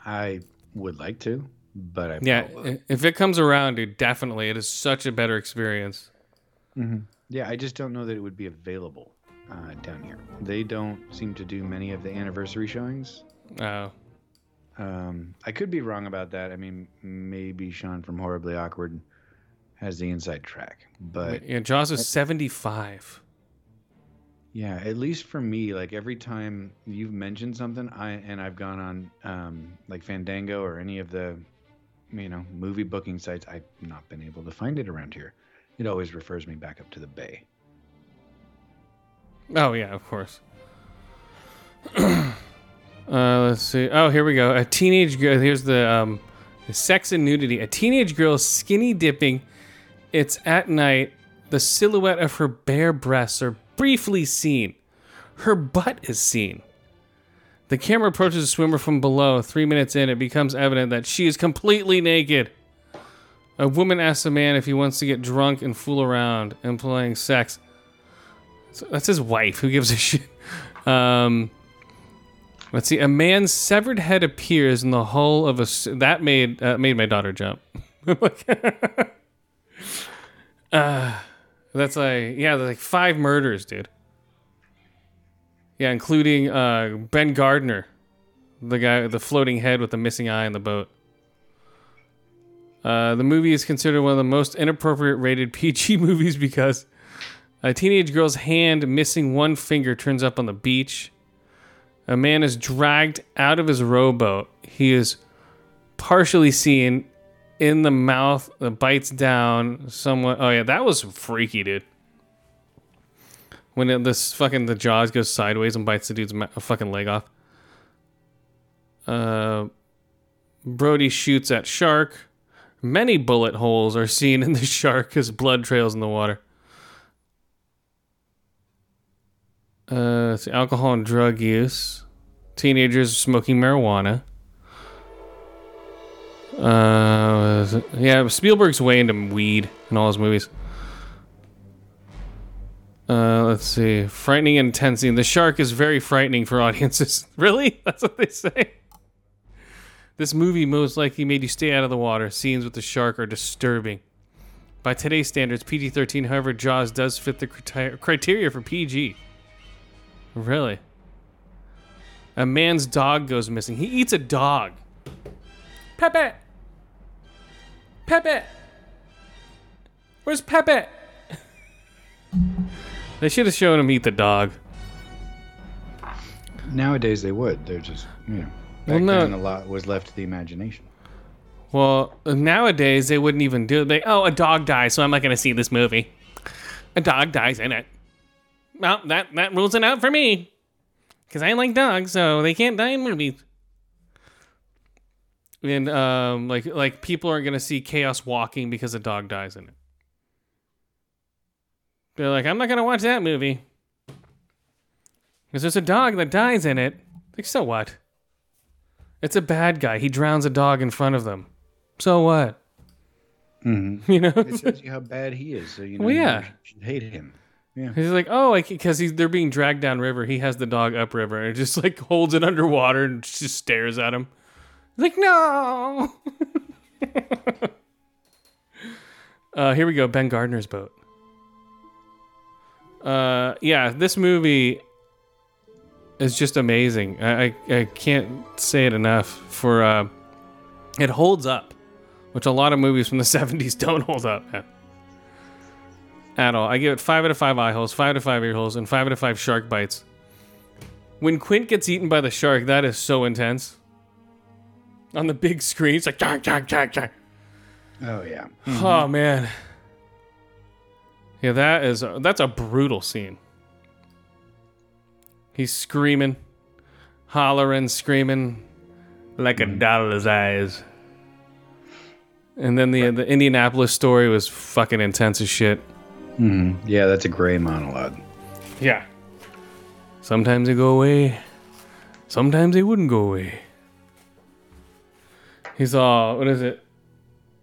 I would like to, but I Yeah, i- if it comes around, dude, definitely, it is such a better experience. yeah. I just don't know that it would be available uh, down here. They don't seem to do many of the anniversary showings. Oh, Um, I could be wrong about that. I mean, maybe Sean from Horribly Awkward has the inside track, but yeah, Jaws is seventy five. Yeah, at least for me, like every time you've mentioned something, I and I've gone on um, like Fandango or any of the you know movie booking sites, I've not been able to find it around here. It always refers me back up to the Bay. Oh yeah, of course. uh, let's see. Oh, here we go. A teenage girl. Here's the um, sex and nudity. A teenage girl skinny dipping. It's at night. The silhouette of her bare breasts are briefly seen. Her butt is seen. The camera approaches the swimmer from below. Three minutes in, it becomes evident that she is completely naked. A woman asks a man if he wants to get drunk and fool around, implying sex. So that's his wife. Who gives a shit? Um, let's see. A man's severed head appears in the hull of a. That made uh, made my daughter jump. uh, that's like yeah, there's like five murders, dude. Yeah, including uh, Ben Gardner, the guy, the floating head with the missing eye in the boat. Uh, the movie is considered one of the most inappropriate rated PG movies because a teenage girl's hand missing one finger turns up on the beach. A man is dragged out of his rowboat. He is partially seen in the mouth that bites down someone. Oh yeah, that was freaky, dude. When it, this fucking the jaws goes sideways and bites the dude's ma- fucking leg off. Uh, Brody shoots at shark. Many bullet holes are seen in the shark as blood trails in the water. Uh, let's alcohol and drug use. Teenagers smoking marijuana. Uh, yeah, Spielberg's way into weed in all his movies. Uh, let's see. Frightening and intensity. The shark is very frightening for audiences. really? That's what they say. This movie most likely made you stay out of the water. Scenes with the shark are disturbing. By today's standards, PG 13, however, Jaws does fit the criteria for PG. Really? A man's dog goes missing. He eats a dog. Pepe! Pepe! Where's Pepe? they should have shown him eat the dog. Nowadays they would. They're just you know. Well, Back no- then a lot was left to the imagination. Well, nowadays they wouldn't even do it. They, oh, a dog dies, so I'm not going to see this movie. A dog dies in it. Well, that that rules it out for me. Because I like dogs, so they can't die in movies. And um, like like people aren't going to see Chaos Walking because a dog dies in it. They're like, I'm not going to watch that movie. Because there's a dog that dies in it. Like, so what? It's a bad guy. He drowns a dog in front of them. So what? Mm-hmm. You know? It shows you how bad he is, so you know Well, you yeah. should hate him. Yeah. He's like, oh, because he's they're being dragged down river. He has the dog upriver and it just like holds it underwater and just stares at him. Like, no. uh, here we go. Ben Gardner's boat. Uh, yeah, this movie is just amazing. I I, I can't say it enough. For uh, it holds up, which a lot of movies from the '70s don't hold up. At all. I give it five out of five eye holes, five out of five ear holes, and five out of five shark bites. When Quint gets eaten by the shark, that is so intense. On the big screen, it's like shark, shark, shark, shark. Oh yeah. Oh man. Yeah, that is that's a brutal scene. He's screaming, hollering, screaming like a doll's eyes. And then the the Indianapolis story was fucking intense as shit. hmm Yeah, that's a gray monologue. Yeah. Sometimes they go away. Sometimes they wouldn't go away. He's all, what is it?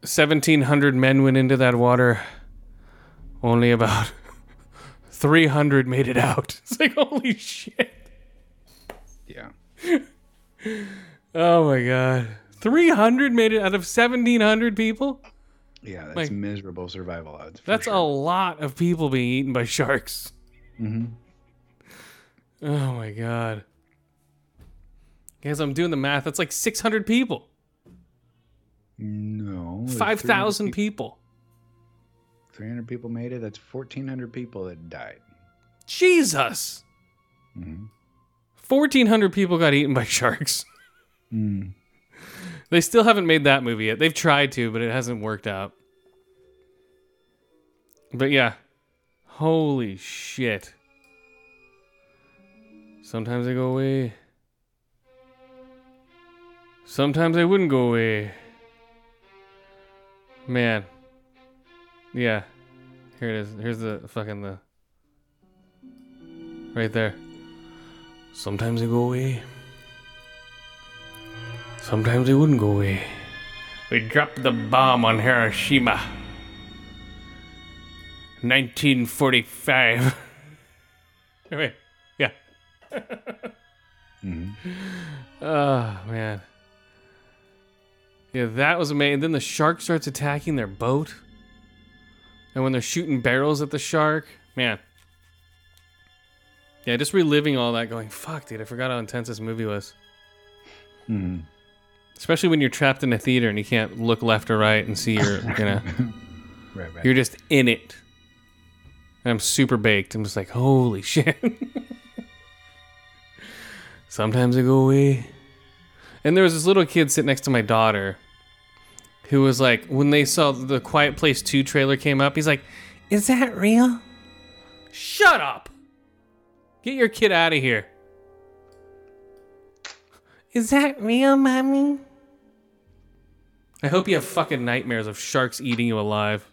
1,700 men went into that water. Only about 300 made it out. It's like, holy shit. Yeah. Oh my God. 300 made it out of 1,700 people? Yeah, that's Like- miserable survival odds. That's a lot of people being eaten by sharks. Mm-hmm. Oh my god. Guys, I'm doing the math. That's like 600 people. No. 5,000 300 people. 300 people made it. That's 1,400 people that died. Jesus. Mhm. 1,400 people got eaten by sharks. Mm. They still haven't made that movie yet. They've tried to, but it hasn't worked out. But yeah. Holy shit. Sometimes they go away. Sometimes they wouldn't go away. Man. Yeah. Here it is. Here's the fucking the Right there. Sometimes they go away. Sometimes they wouldn't go away. We dropped the bomb on Hiroshima. 1945. Wait, yeah. Mhm. Oh man. Yeah, that was amazing. Then the shark starts attacking their boat. And when they're shooting barrels at the shark, man. Yeah, just reliving all that, going, fuck, dude, I forgot how intense this movie was. Mhm. Especially when you're trapped in a theater and you can't look left or right and see your, you know, Right, right. you're just in it. And I'm super baked. I'm just like, holy shit. Sometimes I go away. And there was this little kid sitting next to my daughter who was like, when they saw the Quiet Place 2 trailer came up, he's like, Is that real? Shut up! Get your kid out of here. Is that real, mommy? I hope you have fucking nightmares of sharks eating you alive.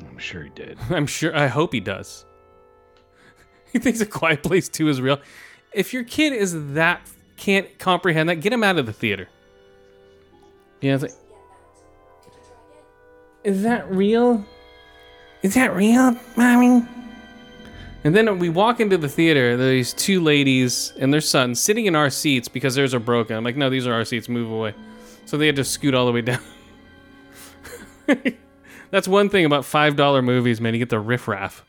I'm sure he did. I'm sure. I hope he does. he thinks A Quiet Place Two is real. If your kid is that can't comprehend that, get him out of the theater. Know, it's like, is that real? Is that real, mommy? And then we walk into the theater. There's two ladies and their son sitting in our seats because theirs are broken. I'm like, no, these are our seats. Move away. So they had to scoot all the way down. That's one thing about five dollar movies, man. You get the riffraff.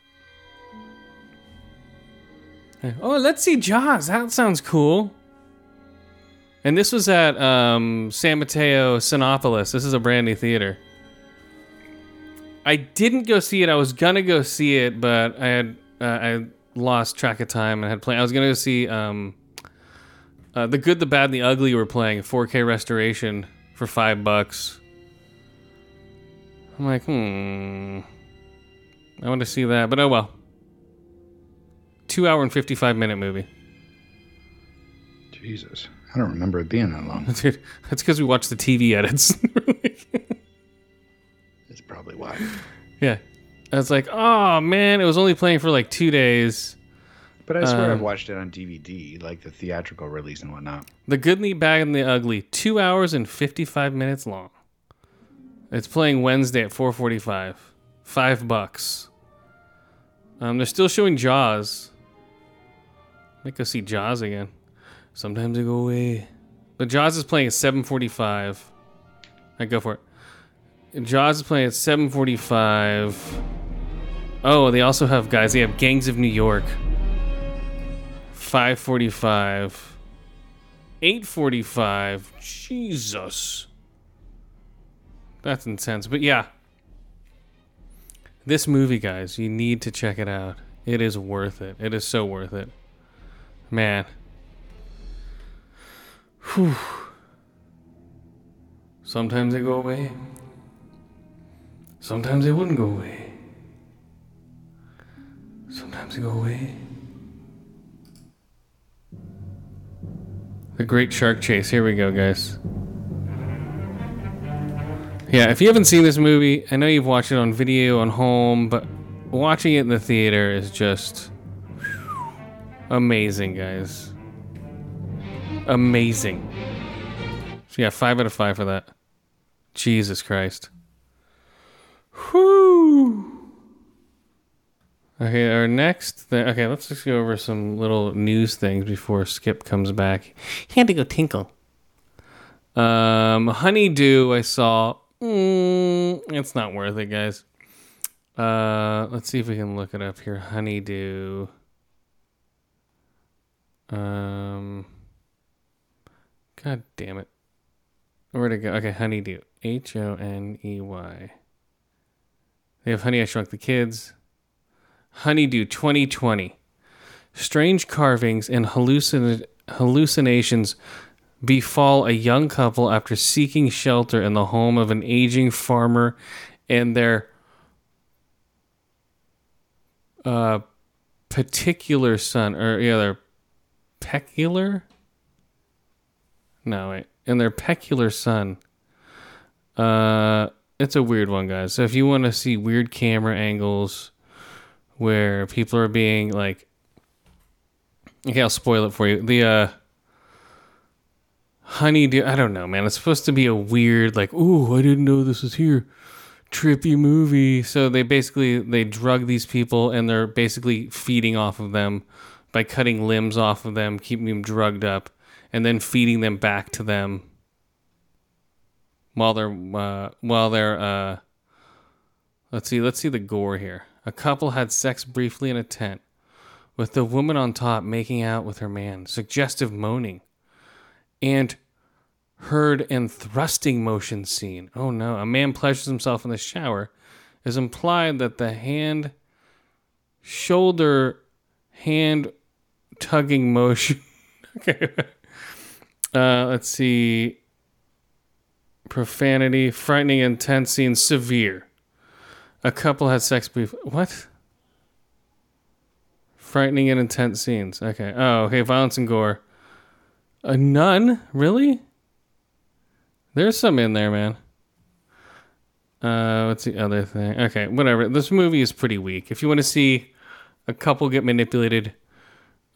Oh, let's see Jaws. That sounds cool. And this was at um, San Mateo Cinépolis. This is a brand new theater. I didn't go see it. I was gonna go see it, but I had uh, I lost track of time and had planned. I was gonna go see um, uh, the Good, the Bad, and the Ugly. Were playing 4K restoration for five bucks. I'm like, hmm. I want to see that, but oh well. Two hour and 55 minute movie. Jesus. I don't remember it being that long. Dude, that's because we watched the TV edits. That's probably why. yeah. I was like, oh man, it was only playing for like two days. But I swear Um, I've watched it on DVD, like the theatrical release and whatnot. The Goodly Bad, and the Ugly, two hours and 55 minutes long. It's playing Wednesday at 4:45. Five bucks. Um, they're still showing Jaws. Might go see Jaws again. Sometimes they go away. But Jaws is playing at 7:45. I go for it. Jaws is playing at 7:45. Oh, they also have guys. They have Gangs of New York. 5:45. 8:45. Jesus. That's intense. But yeah. This movie, guys, you need to check it out. It is worth it. It is so worth it. Man. Whew. Sometimes they go away. Sometimes they wouldn't go away. Sometimes they go away. The Great Shark Chase. Here we go, guys. Yeah, if you haven't seen this movie, I know you've watched it on video on home, but watching it in the theater is just amazing, guys. Amazing. So yeah, five out of five for that. Jesus Christ. Whew. Okay, our next thing. Okay, let's just go over some little news things before Skip comes back. He had to go tinkle. Um, Honeydew, I saw. Mm, it's not worth it, guys. Uh, let's see if we can look it up here. Honeydew. Um, God damn it. Where'd it go? Okay, Honeydew. H O N E Y. They have Honey, I Shrunk the Kids. Honeydew 2020. Strange carvings and hallucin- hallucinations befall a young couple after seeking shelter in the home of an aging farmer and their uh, particular son, or yeah, their peculiar. No, wait, and their peculiar son. Uh, it's a weird one, guys. So if you want to see weird camera angles where people are being like, okay, I'll spoil it for you. The uh honeydew. I don't know, man. It's supposed to be a weird, like, ooh, I didn't know this was here. trippy movie. So they basically they drug these people and they're basically feeding off of them by cutting limbs off of them, keeping them drugged up, and then feeding them back to them while they're uh, while they're uh, let's see let's see the gore here. A couple had sex briefly in a tent, with the woman on top making out with her man, suggestive moaning, and heard and thrusting motion scene. Oh no, a man pleasures himself in the shower. Is implied that the hand, shoulder, hand tugging motion. okay. Uh, let's see. Profanity, frightening, intense scene, severe. A couple had sex brief. What? Frightening and intense scenes. Okay. Oh, okay. Violence and gore. A nun? Really? There's some in there, man. Uh, what's the other thing? Okay, whatever. This movie is pretty weak. If you want to see a couple get manipulated,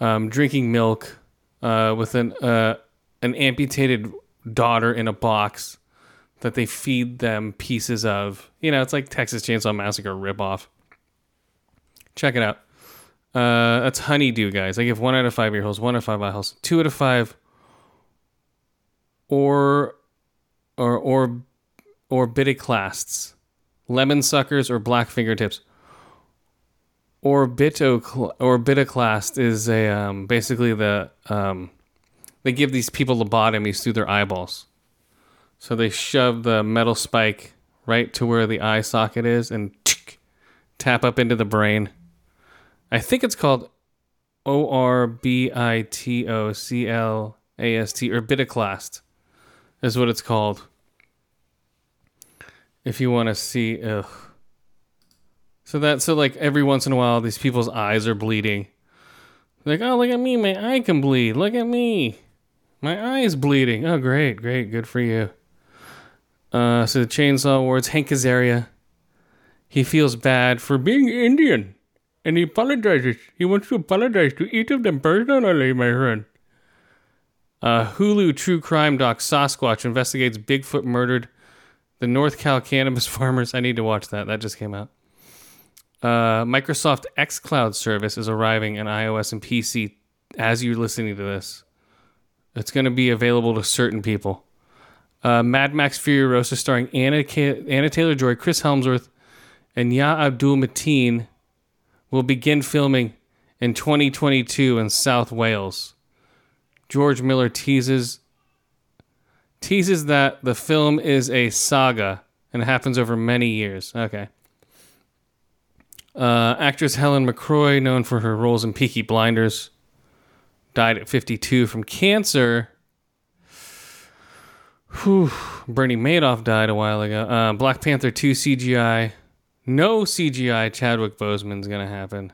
um, drinking milk, uh, with an uh, an amputated daughter in a box that they feed them pieces of. You know, it's like Texas Chainsaw Massacre ripoff. Check it out. Uh, that's Honeydew, guys. I give one out of five ear holes, one out of five eye holes, two out of five. Or, or, or, orbitoclasts, lemon suckers, or black fingertips. Orbitocl- orbitoclast is a um, basically the um, they give these people lobotomies through their eyeballs. So they shove the metal spike right to where the eye socket is and tap up into the brain. I think it's called O R B I T O C L A S T or bitoclast is what it's called. If you want to see, ugh. So that so like every once in a while these people's eyes are bleeding. Like, oh look at me, my eye can bleed. Look at me. My eye is bleeding. Oh great, great, good for you. Uh so the Chainsaw Awards, Hank Azaria. He feels bad for being Indian. And he apologizes. He wants to apologize to each of them personally, my friend. Uh, Hulu true crime doc Sasquatch investigates Bigfoot murdered the North Cal cannabis farmers. I need to watch that. That just came out. Uh, Microsoft xCloud service is arriving in iOS and PC as you're listening to this. It's going to be available to certain people. Uh, Mad Max Furiosa starring Anna, Anna Taylor Joy, Chris Hemsworth, and Ya Abdul Mateen will begin filming in 2022 in South Wales. George Miller teases teases that the film is a saga and happens over many years. Okay. Uh, actress Helen McCrory, known for her roles in Peaky Blinders, died at 52 from cancer. Whew. Bernie Madoff died a while ago. Uh, Black Panther 2 CGI. No CGI Chadwick Boseman's going to happen.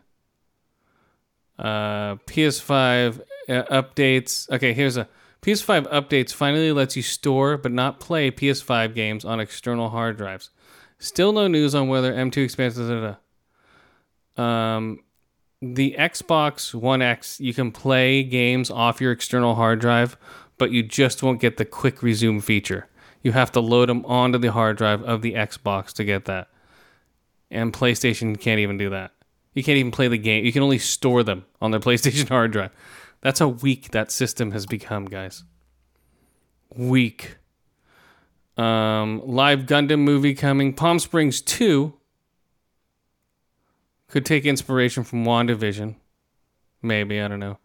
Uh, PS5 uh, updates. Okay, here's a PS5 updates finally lets you store but not play PS5 games on external hard drives. Still no news on whether M2 expansions. Um, the Xbox One X, you can play games off your external hard drive, but you just won't get the quick resume feature. You have to load them onto the hard drive of the Xbox to get that. And PlayStation can't even do that. You can't even play the game. You can only store them on their PlayStation hard drive. That's how weak that system has become, guys. Weak. Um, live Gundam movie coming. Palm Springs 2 could take inspiration from WandaVision. Maybe, I don't know.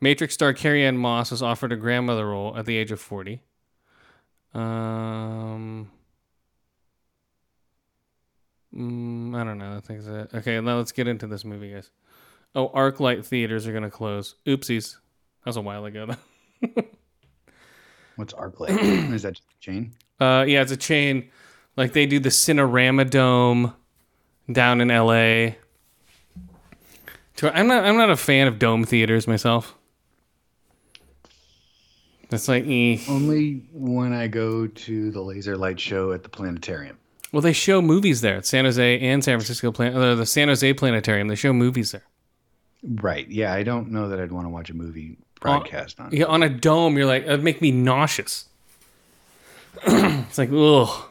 Matrix star Carrie-Anne Moss was offered a grandmother role at the age of 40. Um, mm, I don't know. I think that's it. Okay, now let's get into this movie, guys. Oh, ArcLight theaters are going to close. Oopsies. That was a while ago, though. What's ArcLight? Is that just a chain? Uh, yeah, it's a chain. Like they do the Cinerama Dome down in LA. I'm not. I'm not a fan of dome theaters myself. That's like eh. only when I go to the laser light show at the planetarium. Well, they show movies there at San Jose and San Francisco Plan. Uh, the San Jose Planetarium. They show movies there. Right. Yeah. I don't know that I'd want to watch a movie broadcast on, on. Yeah, on a dome, you're like, it'd make me nauseous. it's like, ugh.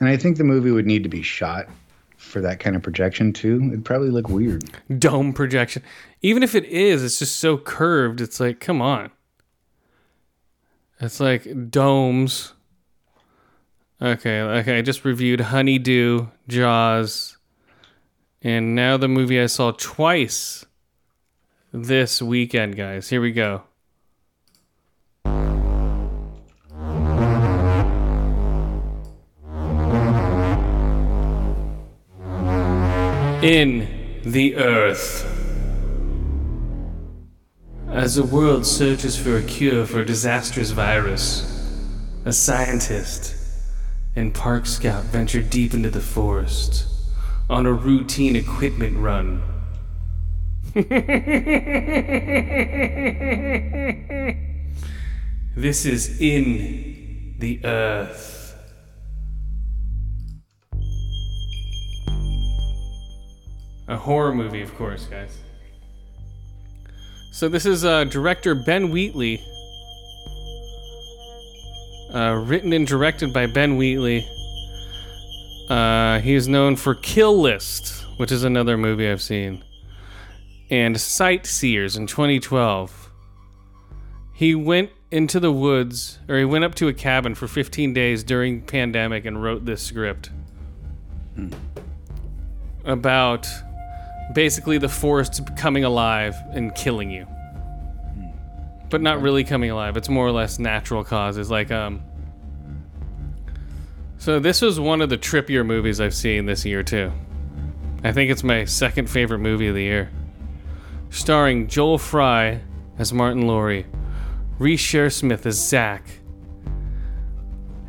And I think the movie would need to be shot for that kind of projection too. It'd probably look weird. Dome projection. Even if it is, it's just so curved. It's like, come on. It's like domes. Okay, okay. I just reviewed Honeydew, Jaws, and now the movie I saw twice this weekend, guys. Here we go. In the Earth. As the world searches for a cure for a disastrous virus, a scientist and park scout venture deep into the forest on a routine equipment run. this is in the earth. A horror movie, of course, guys. So this is uh, director Ben Wheatley. Uh, written and directed by Ben Wheatley. Uh, he is known for Kill List, which is another movie I've seen, and Sightseers in 2012. He went into the woods, or he went up to a cabin for 15 days during pandemic and wrote this script about basically the forest coming alive and killing you. But not really coming alive. It's more or less natural causes. Like, um. So, this was one of the trippier movies I've seen this year, too. I think it's my second favorite movie of the year. Starring Joel Fry as Martin Lowery, Reece Shearsmith as Zach,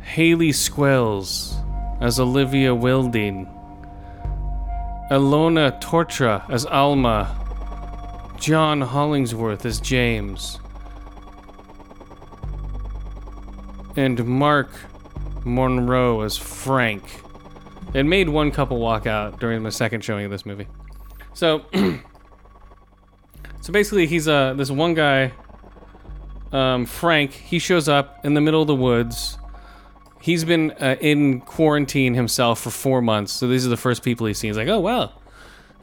Hayley Squires as Olivia Wilding, Ellora Torchia as Alma, John Hollingsworth as James, and Mark Monero as Frank. It made one couple walk out during the second showing of this movie. So, so basically, he's uh this one guy, um, Frank. He shows up in the middle of the woods. He's been uh, in quarantine himself for four months. So these are the first people he's seen. He's like, oh wow,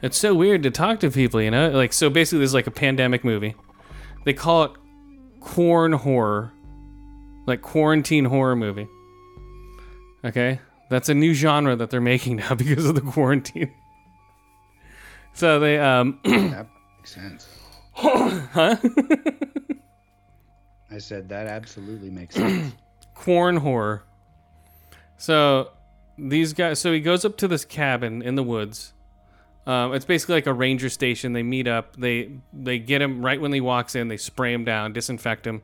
it's so weird to talk to people, you know? Like so basically, this is like a pandemic movie. They call it corn horror, like quarantine horror movie. Okay, that's a new genre that they're making now because of the quarantine. So they um That makes sense. huh? I said that absolutely makes sense. corn horror. So these guys, so he goes up to this cabin in the woods. Um, it's basically like a ranger station. They meet up. They they get him right when he walks in. They spray him down, disinfect him.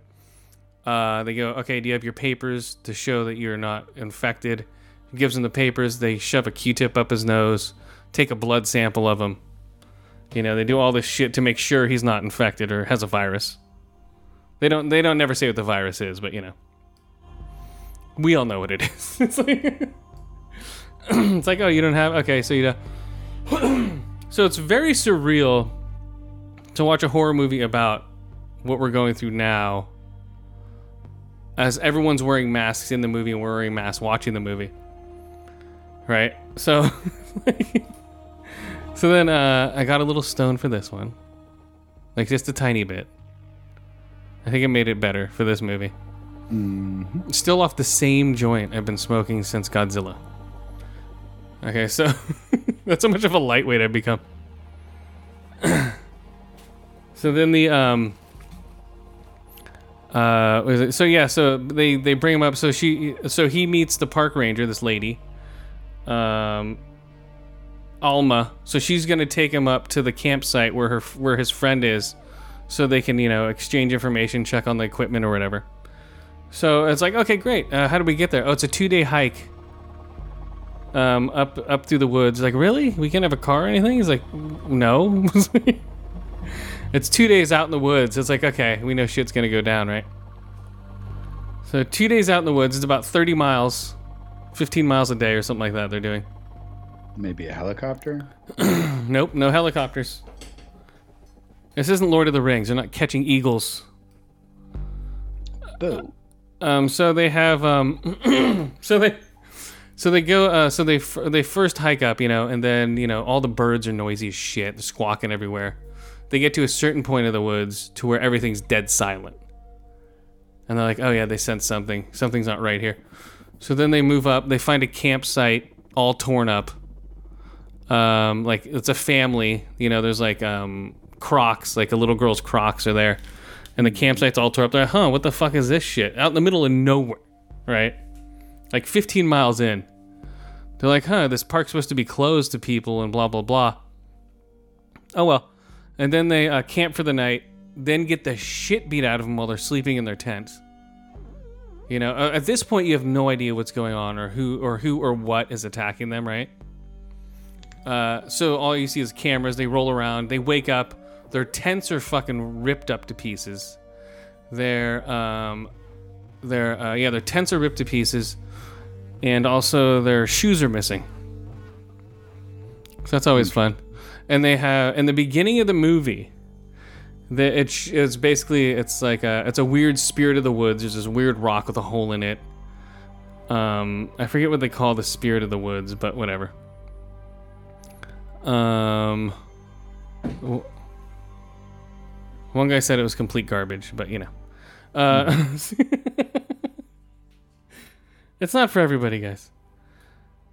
Uh, they go, okay, do you have your papers to show that you're not infected? He gives him the papers. They shove a Q-tip up his nose, take a blood sample of him. You know, they do all this shit to make sure he's not infected or has a virus. They don't. They don't never say what the virus is, but you know we all know what it is. it's like it's like oh you don't have okay so you know so it's very surreal to watch a horror movie about what we're going through now as everyone's wearing masks in the movie and we're wearing masks watching the movie. Right? So so then uh, i got a little stone for this one. Like just a tiny bit. I think it made it better for this movie Still off the same joint I've been smoking since Godzilla. Okay, so that's how much of a lightweight I've become. so then the um uh was it, so yeah, so they they bring him up so she so he meets the park ranger, this lady. Um Alma. So she's going to take him up to the campsite where her where his friend is so they can, you know, exchange information, check on the equipment or whatever. So it's like, okay, great. Uh, how do we get there? Oh, it's a two day hike. Um, up up through the woods. Like, really? We can't have a car or anything? He's like, no. it's two days out in the woods. It's like, okay, we know shit's gonna go down, right? So two days out in the woods. It's about thirty miles, fifteen miles a day or something like that. They're doing. Maybe a helicopter. Nope, no helicopters. This isn't Lord of the Rings. They're not catching eagles. Boo. Um, so they have um, so they, So they go. Uh, so they f- they first hike up, you know, and then you know all the birds are noisy as shit, they're squawking everywhere. They get to a certain point of the woods to where everything's dead silent, and they're like, "Oh yeah, they sense something. Something's not right here." So then they move up. They find a campsite all torn up. Um, like it's a family. You know, there's like um Crocs, like a little girl's Crocs are there, and the campsite's all tore up. They're like, "Huh, what the fuck is this shit?" Out in the middle of nowhere, right? Like 15 miles in. They're like, "Huh, this park's supposed to be closed to people and blah blah blah." Oh well. And then they uh, camp for the night, then get the shit beat out of them while they're sleeping in their tents. You know, uh, at this point, you have no idea what's going on or who or who or what is attacking them, right? Uh, so all you see is cameras. They roll around. They wake up. Their tents are fucking ripped up to pieces. Their um, their uh, yeah, their tents are ripped to pieces, and also their shoes are missing. So that's always fun. And they have in the beginning of the movie, the, it's it's basically it's like a it's a weird spirit of the woods. There's this weird rock with a hole in it. Um, I forget what they call the spirit of the woods, but whatever. Um, one guy said it was complete garbage, but you know, uh, it's not for everybody, guys.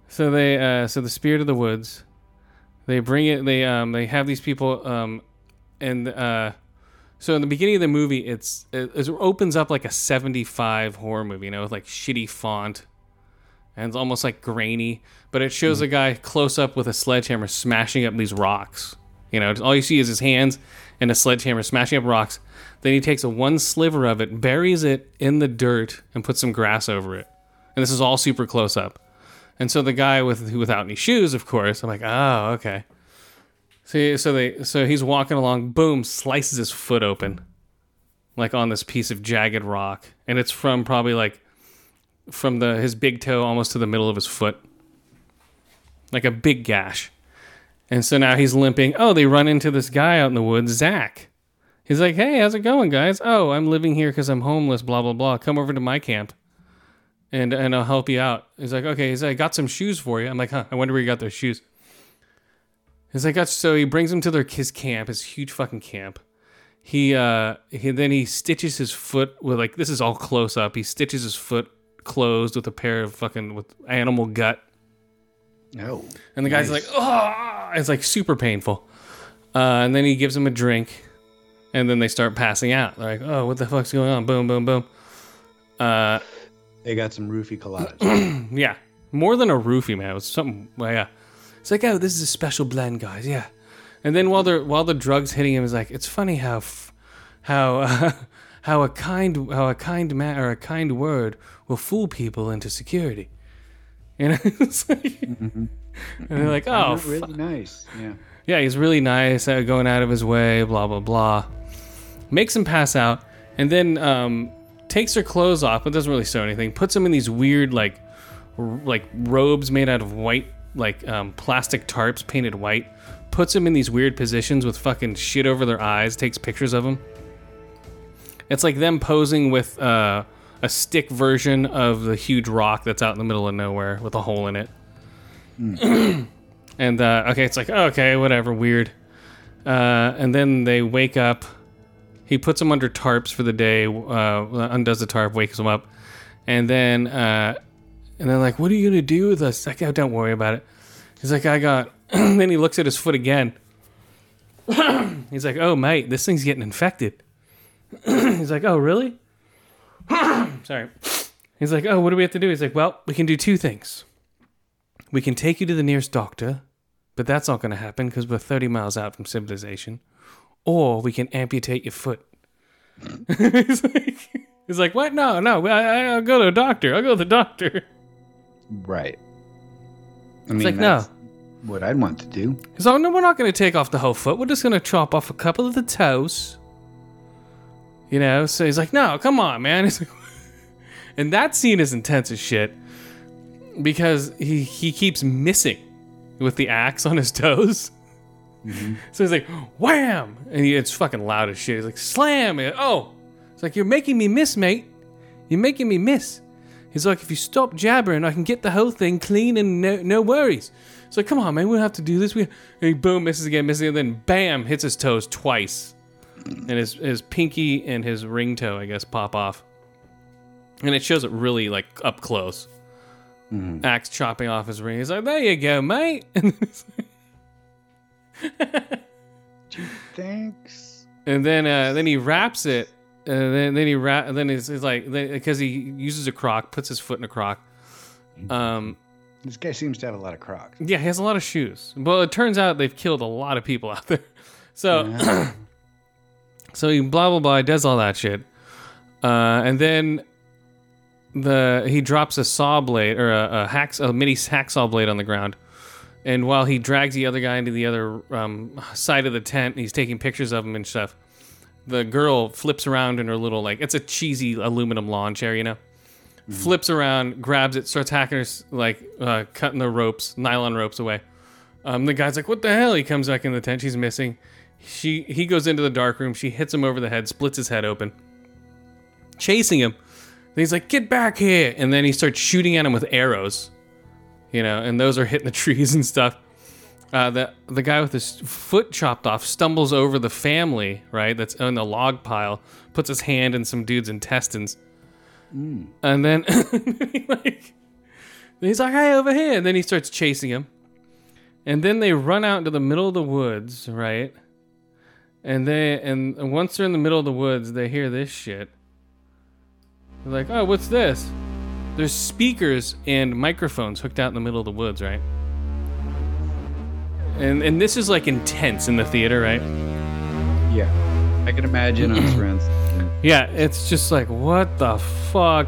So they, uh, so the spirit of the woods, they bring it. They, um, they have these people, um, and uh, so in the beginning of the movie, it's it, it opens up like a '75 horror movie, you know, with like shitty font and it's almost like grainy. But it shows a guy close up with a sledgehammer smashing up these rocks. You know, all you see is his hands and a sledgehammer smashing up rocks. Then he takes a one sliver of it, buries it in the dirt, and puts some grass over it. And this is all super close up. And so the guy with without any shoes, of course, I'm like, oh, okay. See, so they so he's walking along, boom, slices his foot open, like on this piece of jagged rock, and it's from probably like from the his big toe almost to the middle of his foot, like a big gash. And so now he's limping. Oh, they run into this guy out in the woods, Zach. He's like, "Hey, how's it going, guys? Oh, I'm living here because I'm homeless. Blah blah blah. Come over to my camp, and and I'll help you out." He's like, "Okay." He's like, "I got some shoes for you." I'm like, "Huh? I wonder where you got those shoes." He's like, "Got." So he brings him to their his camp, his huge fucking camp. He uh he then he stitches his foot with like this is all close up. He stitches his foot closed with a pair of fucking with animal gut. No. And the guy's Nice. like, oh, it's like super painful. Uh, and then he gives him a drink, and then they start passing out. They're like, oh, what the fuck's going on? Boom, boom, boom. Uh, They got some roofie collages. yeah, more than a roofie, man. It was something. Well, yeah, it's like, oh, this is a special blend, guys. Yeah. And then while they're while the drugs hitting him, is like, it's funny how, f- how, uh, how a kind how a kind man or a kind word will fool people into security. You know, it's like, and they're like, oh, They're nice. Yeah. yeah, he's really nice, uh, going out of his way, blah blah blah. Makes him pass out, and then um, takes her clothes off, but doesn't really sew anything. Puts him in these weird like r- like robes made out of white like um, plastic tarps painted white. Puts him in these weird positions with fucking shit over their eyes. Takes pictures of him. It's like them posing with uh, a stick version of the huge rock that's out in the middle of nowhere with a hole in it. And uh, okay, it's like okay, whatever, weird. Uh, and then they wake up. He puts them under tarps for the day. Uh, undoes the tarp, wakes them up, and then uh, and they're like, "What are you gonna do with us?" Like, oh, don't worry about it. He's like, "I got." then he looks at his foot again. He's like, "Oh, mate, this thing's getting infected." He's like, "Oh, really?" Sorry. He's like, "Oh, what do we have to do?" He's like, "Well, we can do two things. We can take you to the nearest doctor, but that's not going to happen because we're 30 miles out from civilization. Or we can amputate your foot. he's, like, he's like, what? No, no, I, I- I'll go to a doctor. I'll go to the doctor. Right. I mean, like, no. what I'd want to do. He's like, no, we're not going to take off the whole foot. We're just going to chop off a couple of the toes. You know? So he's like, no, come on, man. He's like, and that scene is intense as shit because he, he keeps missing with the axe on his toes. Mm-hmm. So he's like, wham! And he, it's fucking loud as shit. He's like, slam! And, oh! It's like, you're making me miss, mate. You're making me miss. He's like, if you stop jabbering, I can get the whole thing clean and no, no worries. So come on, man, we don't have to do this. We and he boom misses again, misses again, then bam hits his toes twice, and his his pinky and his ring toe, I guess, pop off, and it shows it really like up close. Axe chopping off his ring. He's like, there you go, mate. And, it's like- Thanks. and then uh, then he wraps it. And then, then he wrap. Then he's, he's like, because he uses a crock, puts his foot in a crock. Um, This guy seems to have a lot of Crocs. Yeah, he has a lot of shoes. Well, it turns out they've killed a lot of people out there. So, so he blah blah blah does all that shit, uh, and then the he drops a saw blade or a, a hack a mini hacksaw blade on the ground, and while he drags the other guy into the other um, side of the tent, he's taking pictures of him and stuff. The girl flips around in her little like it's a cheesy aluminum lawn chair, you know flips around, grabs it, starts hacking her, like uh, cutting the ropes, nylon ropes away. Um, the guy's like, "What the hell?" He comes back in the tent. She's missing. She he goes into the dark room. She hits him over the head, splits his head open, chasing him. He's like, "Get back here!" And then he starts shooting at him with arrows, you know, and those are hitting the trees and stuff. Uh, the the guy with his foot chopped off stumbles over the family, right? That's on the log pile. Puts his hand in some dude's intestines, and then he like he's like, "Hey, over here!" And then he starts chasing him, and then they run out into the middle of the woods, right? And they and once they're in the middle of the woods, they hear this shit. They're like, "Oh, what's this?" There's speakers and microphones hooked out in the middle of the woods, right? And and this is like intense in the theater, right? Yeah. I can imagine around. Yeah, it's just like what the fuck.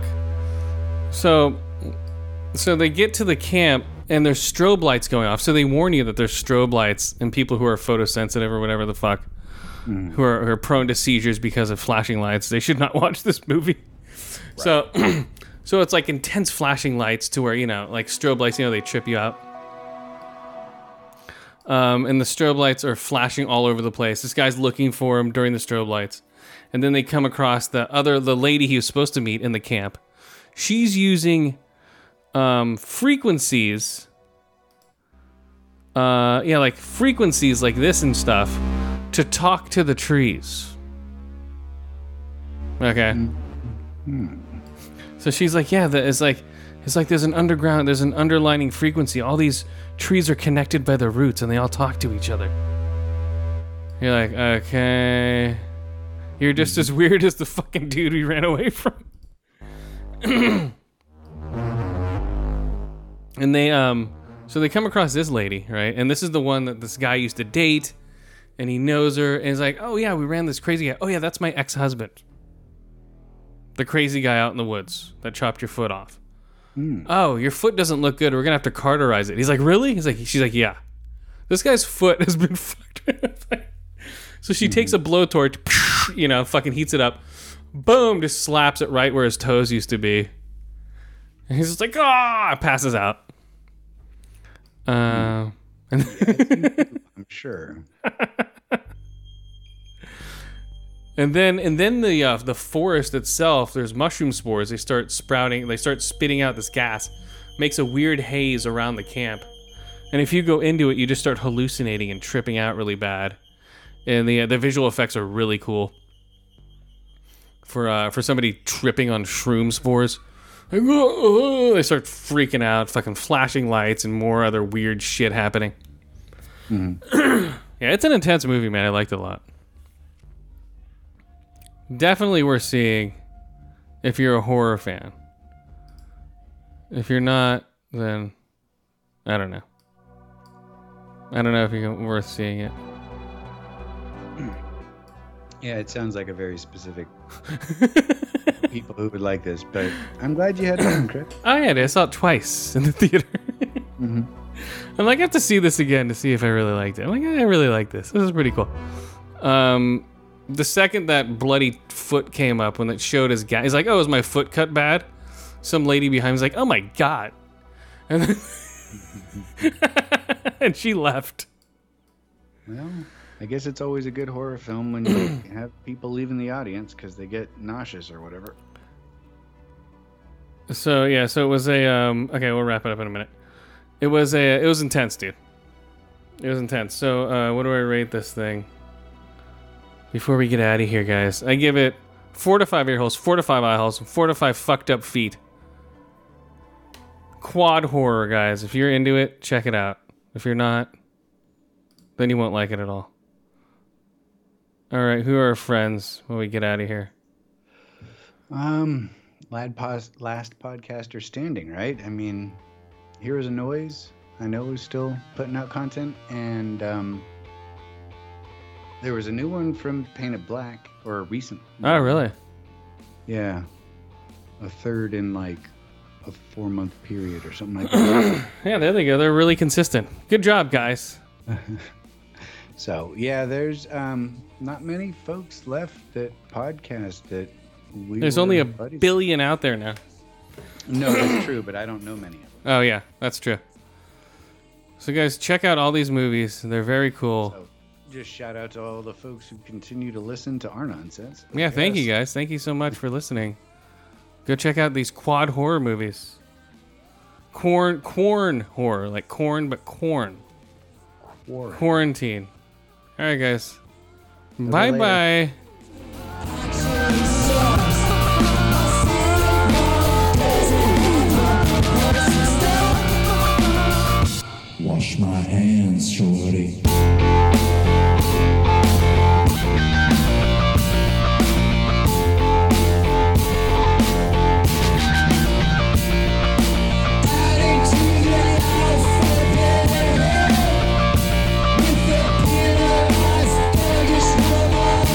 So, so they get to the camp and there's strobe lights going off. So they warn you that there's strobe lights and people who are photosensitive or whatever the fuck, mm. who, are, who are prone to seizures because of flashing lights, they should not watch this movie. So, so it's like intense flashing lights to where you know, like strobe lights, you know, they trip you out. Um, and the strobe lights are flashing all over the place. This guy's looking for him during the strobe lights, and then they come across the other the lady he was supposed to meet in the camp. She's using um, frequencies. Uh, yeah, like frequencies like this and stuff to talk to the trees. Okay. So she's like, yeah, the, it's like, it's like there's an underground, there's an underlining frequency. All these trees are connected by their roots, and they all talk to each other. You're like, okay, you're just as weird as the fucking dude we ran away from. and they, um, so they come across this lady, right? And this is the one that this guy used to date, and he knows her, and he's like, oh yeah, we ran this crazy guy. Oh yeah, that's my ex-husband. The crazy guy out in the woods that chopped your foot off. Oh, your foot doesn't look good. We're gonna have to cauterize it. He's like, really? He's like, she's like, yeah. This guy's foot has been fucked. so she takes a blowtorch, you know, fucking heats it up, boom, just slaps it right where his toes used to be. And he's just like, ah, passes out. Uh, and I'm sure. And then and then the uh, the forest itself, there's mushroom spores. They start sprouting. They start spitting out this gas, makes a weird haze around the camp. And if you go into it, you just start hallucinating and tripping out really bad. And the uh, the visual effects are really cool. For uh, for somebody tripping on shroom spores, like, "Oh, oh," they start freaking out, fucking flashing lights and more other weird shit happening. yeah, it's an intense movie, man. I liked it a lot. Definitely worth seeing if you're a horror fan. If you're not, then I don't know. I don't know if you're worth seeing it. Yeah, it sounds like a very specific people who would like this, but I'm glad you had fun, Chris. Oh yeah, I saw it twice in the theater. I'm like, I have to see this again to see if I really liked it. I'm like, I really like this. This is pretty cool. Um, the second that bloody foot came up when it showed his guy, he's like, "Oh, is my foot cut bad?" Some lady behind me's like, "Oh my god," and then and she left. Well, I guess it's always a good horror film when you have people leaving the audience because they get nauseous or whatever. So yeah, so it was a um. Okay, we'll wrap it up in a minute. It was a. It was intense, dude. It was intense. So uh, what do I rate this thing? Before we get out of here, guys, I give it four to five ear holes, four to five eye holes, four to five fucked up feet. Quad horror, guys. If you're into it, check it out. If you're not, then you won't like it at all. All right, who are our friends when we get out of here? Um, lad pos- last podcaster standing, right? I mean, here is a Noise. I know is still putting out content, and um, there was a new one from Painted Black, or a recent. Oh, really? Yeah, a third in like a four month period or something like that. Yeah, there they go. They're really consistent. Good job, guys. so yeah, there's um not many folks left that podcast that we. There's only a buddies- billion out there now. No, that's true, but I don't know many of them. Oh yeah, that's true. So guys, check out all these movies. They're very cool. So just shout out to all the folks who continue to listen to our nonsense. Yeah, thank you guys. Thank you so much for listening. Go check out these quad horror movies. Corn corn horror, like corn but corn. Quarantine. All right, guys. Bye bye.